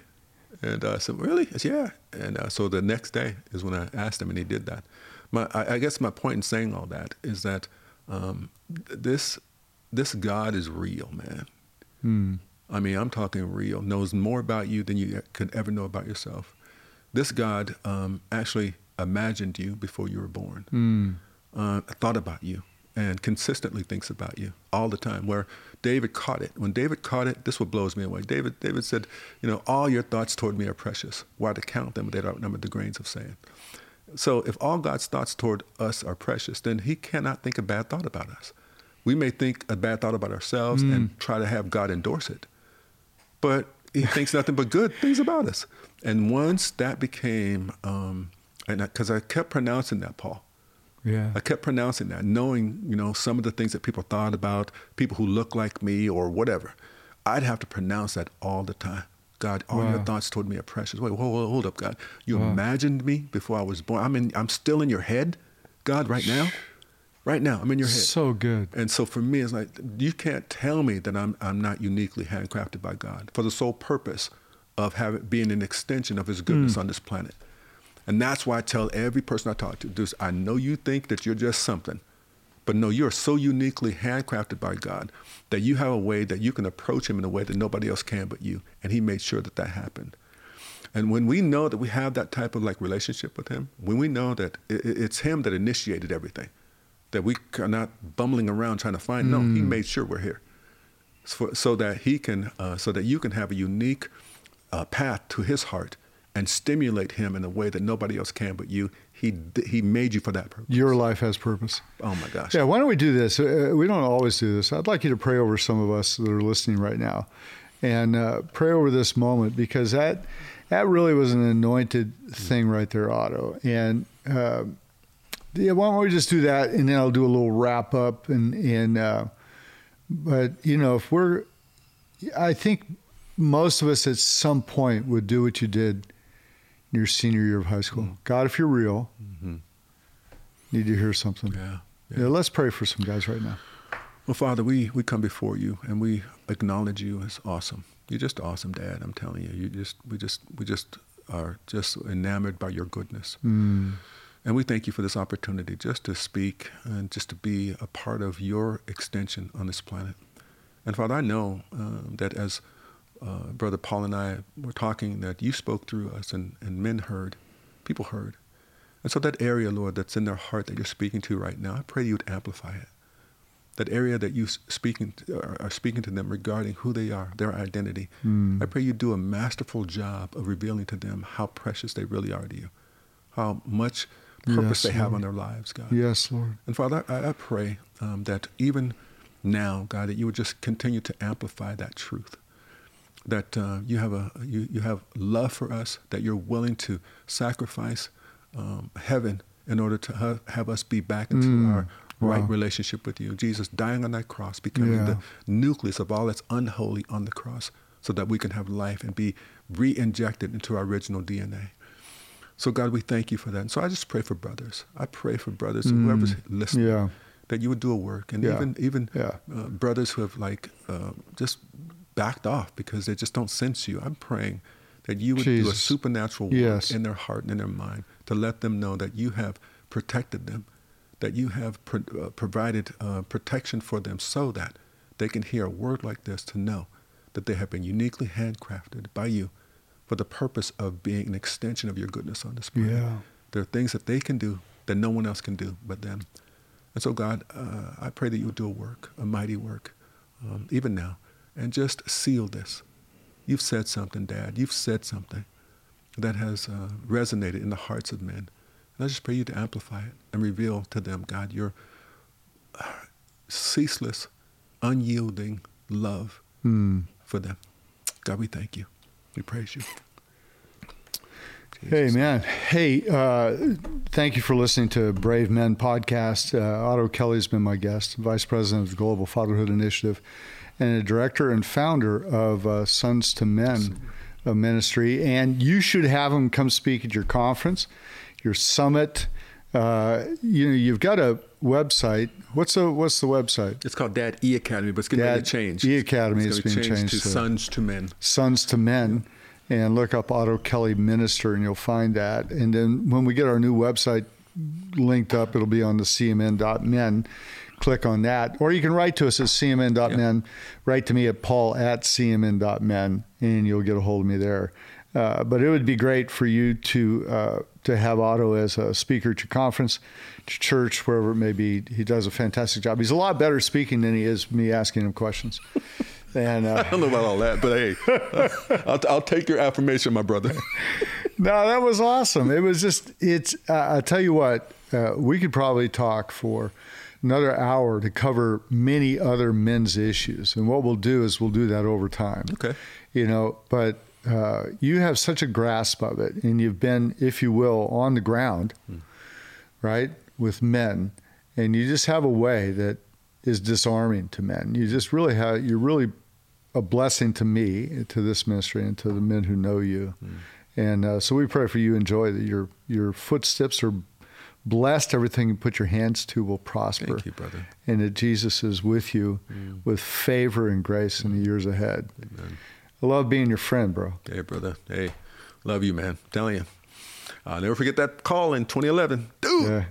and uh, I said, really? I said, yeah. And uh, so the next day is when I asked him, and he did that. My, I, I guess my point in saying all that is that um, this this God is real, man. Hmm. I mean, I'm talking real. Knows more about you than you could ever know about yourself. This God um, actually imagined you before you were born. Hmm. Uh, thought about you and consistently thinks about you all the time. Where David caught it. When David caught it, this what blows me away. David, David said, you know, all your thoughts toward me are precious. Why to count them? They don't number the grains of sand. So if all God's thoughts toward us are precious, then he cannot think a bad thought about us. We may think a bad thought about ourselves mm. and try to have God endorse it. But he thinks nothing but good things about us. And once that became, um, and because I, I kept pronouncing that, Paul, yeah. I kept pronouncing that, knowing, you know, some of the things that people thought about, people who look like me or whatever. I'd have to pronounce that all the time. God, all wow. your thoughts toward me are precious. Wait, hold, hold up, God. You wow. imagined me before I was born. I'm in I'm still in your head, God, right now. Right now, I'm in your head. So good. And so for me, it's like you can't tell me that I'm I'm not uniquely handcrafted by God for the sole purpose of having being an extension of His goodness mm. on this planet. And that's why I tell every person I talk to, this, I know you think that you're just something, but no, you're so uniquely handcrafted by God that you have a way that you can approach him in a way that nobody else can but you. And he made sure that that happened. And when we know that we have that type of like relationship with him, when we know that it's him that initiated everything, that we are not bumbling around trying to find, mm. no, he mm. made sure we're here. So, so that he can, uh, so that you can have a unique uh, path to his heart and stimulate him in a way that nobody else can but you. He he made you for that purpose. Your life has purpose. Oh my gosh. Yeah. Why don't we do this? Uh, we don't always do this. I'd like you to pray over some of us that are listening right now, and uh, pray over this moment because that that really was an anointed thing right there, Otto. And uh, yeah, why don't we just do that, and then I'll do a little wrap up and and. Uh, but you know, if we're, I think most of us at some point would do what you did your senior year of high school. Mm-hmm. God, if you're real, mm-hmm. need to hear something. Yeah, yeah. yeah. Let's pray for some guys right now. Well, Father, we, we come before you and we acknowledge you as awesome. You're just awesome, Dad. I'm telling you. You just we just we just are just enamored by your goodness. Mm. And we thank you for this opportunity just to speak and just to be a part of your extension on this planet. And Father, I know um, that as uh, Brother Paul and I were talking, that you spoke through us and, and men heard, people heard. And so that area, Lord, that's in their heart that you're speaking to right now, I pray you would amplify it. That area that you speaking to, are, speaking to them regarding who they are, their identity. Mm. I pray you do a masterful job of revealing to them how precious they really are to you, how much purpose yes, they have Lord. on their lives, God. Yes, Lord. And Father, I, I pray um, that even now, God, that you would just continue to amplify that truth. That uh, you have a you, you have love for us. That you're willing to sacrifice um, heaven in order to ha- have us be back into mm. our right wow. relationship with you. Jesus dying on that cross, becoming yeah. the nucleus of all that's unholy on the cross, so that we can have life and be re-injected into our original DNA. So God, we thank you for that. And so I just pray for brothers. I pray for brothers, mm. whoever's listening. Yeah that you would do a work, and yeah. even even uh, brothers who have like uh, just backed off because they just don't sense you. I'm praying that you would Jesus. do a supernatural work yes. in their heart and in their mind to let them know that you have protected them, that you have pro- uh, provided uh, protection for them, so that they can hear a word like this to know that they have been uniquely handcrafted by you for the purpose of being an extension of your goodness on this planet. Yeah. There are things that they can do that no one else can do but them. And so, God, uh, I pray that you would do a work, a mighty work, um, even now, and just seal this. You've said something, Dad. You've said something that has uh, resonated in the hearts of men. And I just pray you to amplify it and reveal to them, God, your uh, ceaseless, unyielding love mm. for them. God, we thank you. We praise you. Hey, man. Hey, uh, thank you for listening to Brave Men podcast. Uh, Otto Kelly's been my guest, Vice President of the Global Fatherhood Initiative, and a director and founder of uh, Sons to Men a ministry. And you should have him come speak at your conference, your summit. Uh, you know, you've got a website. What's the What's the website? It's called Dad E Academy, but it's going to be changed. E Academy is being changed, changed to, to Sons to Men. Sons to Men and look up Otto Kelly Minister, and you'll find that. And then when we get our new website linked up, it'll be on the cmn.men. Click on that, or you can write to us at cmn.men. Yeah. Write to me at paul at cmn.men, and you'll get a hold of me there. Uh, but it would be great for you to uh, to have Otto as a speaker at your conference, church, wherever it may be. He does a fantastic job. He's a lot better speaking than he is me asking him questions. And uh, I don't know about all that, but hey, I'll, I'll, take your affirmation, my brother. no, that was awesome. It was just, it's, uh, I tell you what, uh, we could probably talk for another hour to cover many other men's issues. And what we'll do is we'll do that over time. Okay. You know, but uh, you have such a grasp of it, and you've been, if you will, on the ground, hmm. right, with men. And you just have a way that is disarming to men. You just really have, you're really a blessing to me, to this ministry, and to the men who know you. Mm. And uh, so we pray for you. Enjoy that your your footsteps are blessed. Everything you put your hands to will prosper. Thank you, brother. And that Jesus is with you mm. with favor and grace mm. in the hmm. years ahead. Amen. I love being your friend, bro. Hey, brother. Hey, love you, man. I'm telling you. I'll never forget that call in 2011. Dude. Yeah.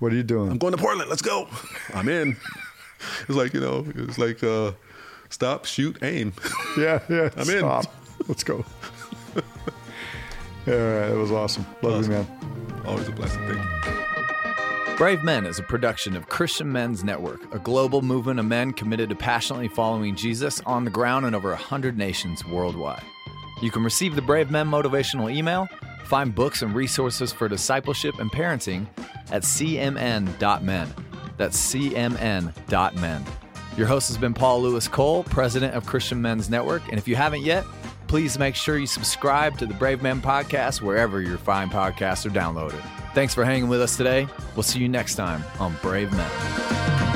What are you doing? I'm going to Portland. Let's go. I'm in. it's like, you know, it's like, uh, Stop, shoot, aim. Yeah, yeah. I'm stop. in. Let's go. All right, it was awesome. Love awesome. you, man. Always a blessing. Thank you. Brave Men is a production of Christian Men's Network, a global movement of men committed to passionately following Jesus on the ground in over 100 nations worldwide. You can receive the Brave Men motivational email, find books and resources for discipleship and parenting at cmn.men. That's cmn.men. Your host has been Paul Louis Cole, president of Christian Men's Network. And if you haven't yet, please make sure you subscribe to the Brave Men podcast wherever your fine podcasts are downloaded. Thanks for hanging with us today. We'll see you next time on Brave Men.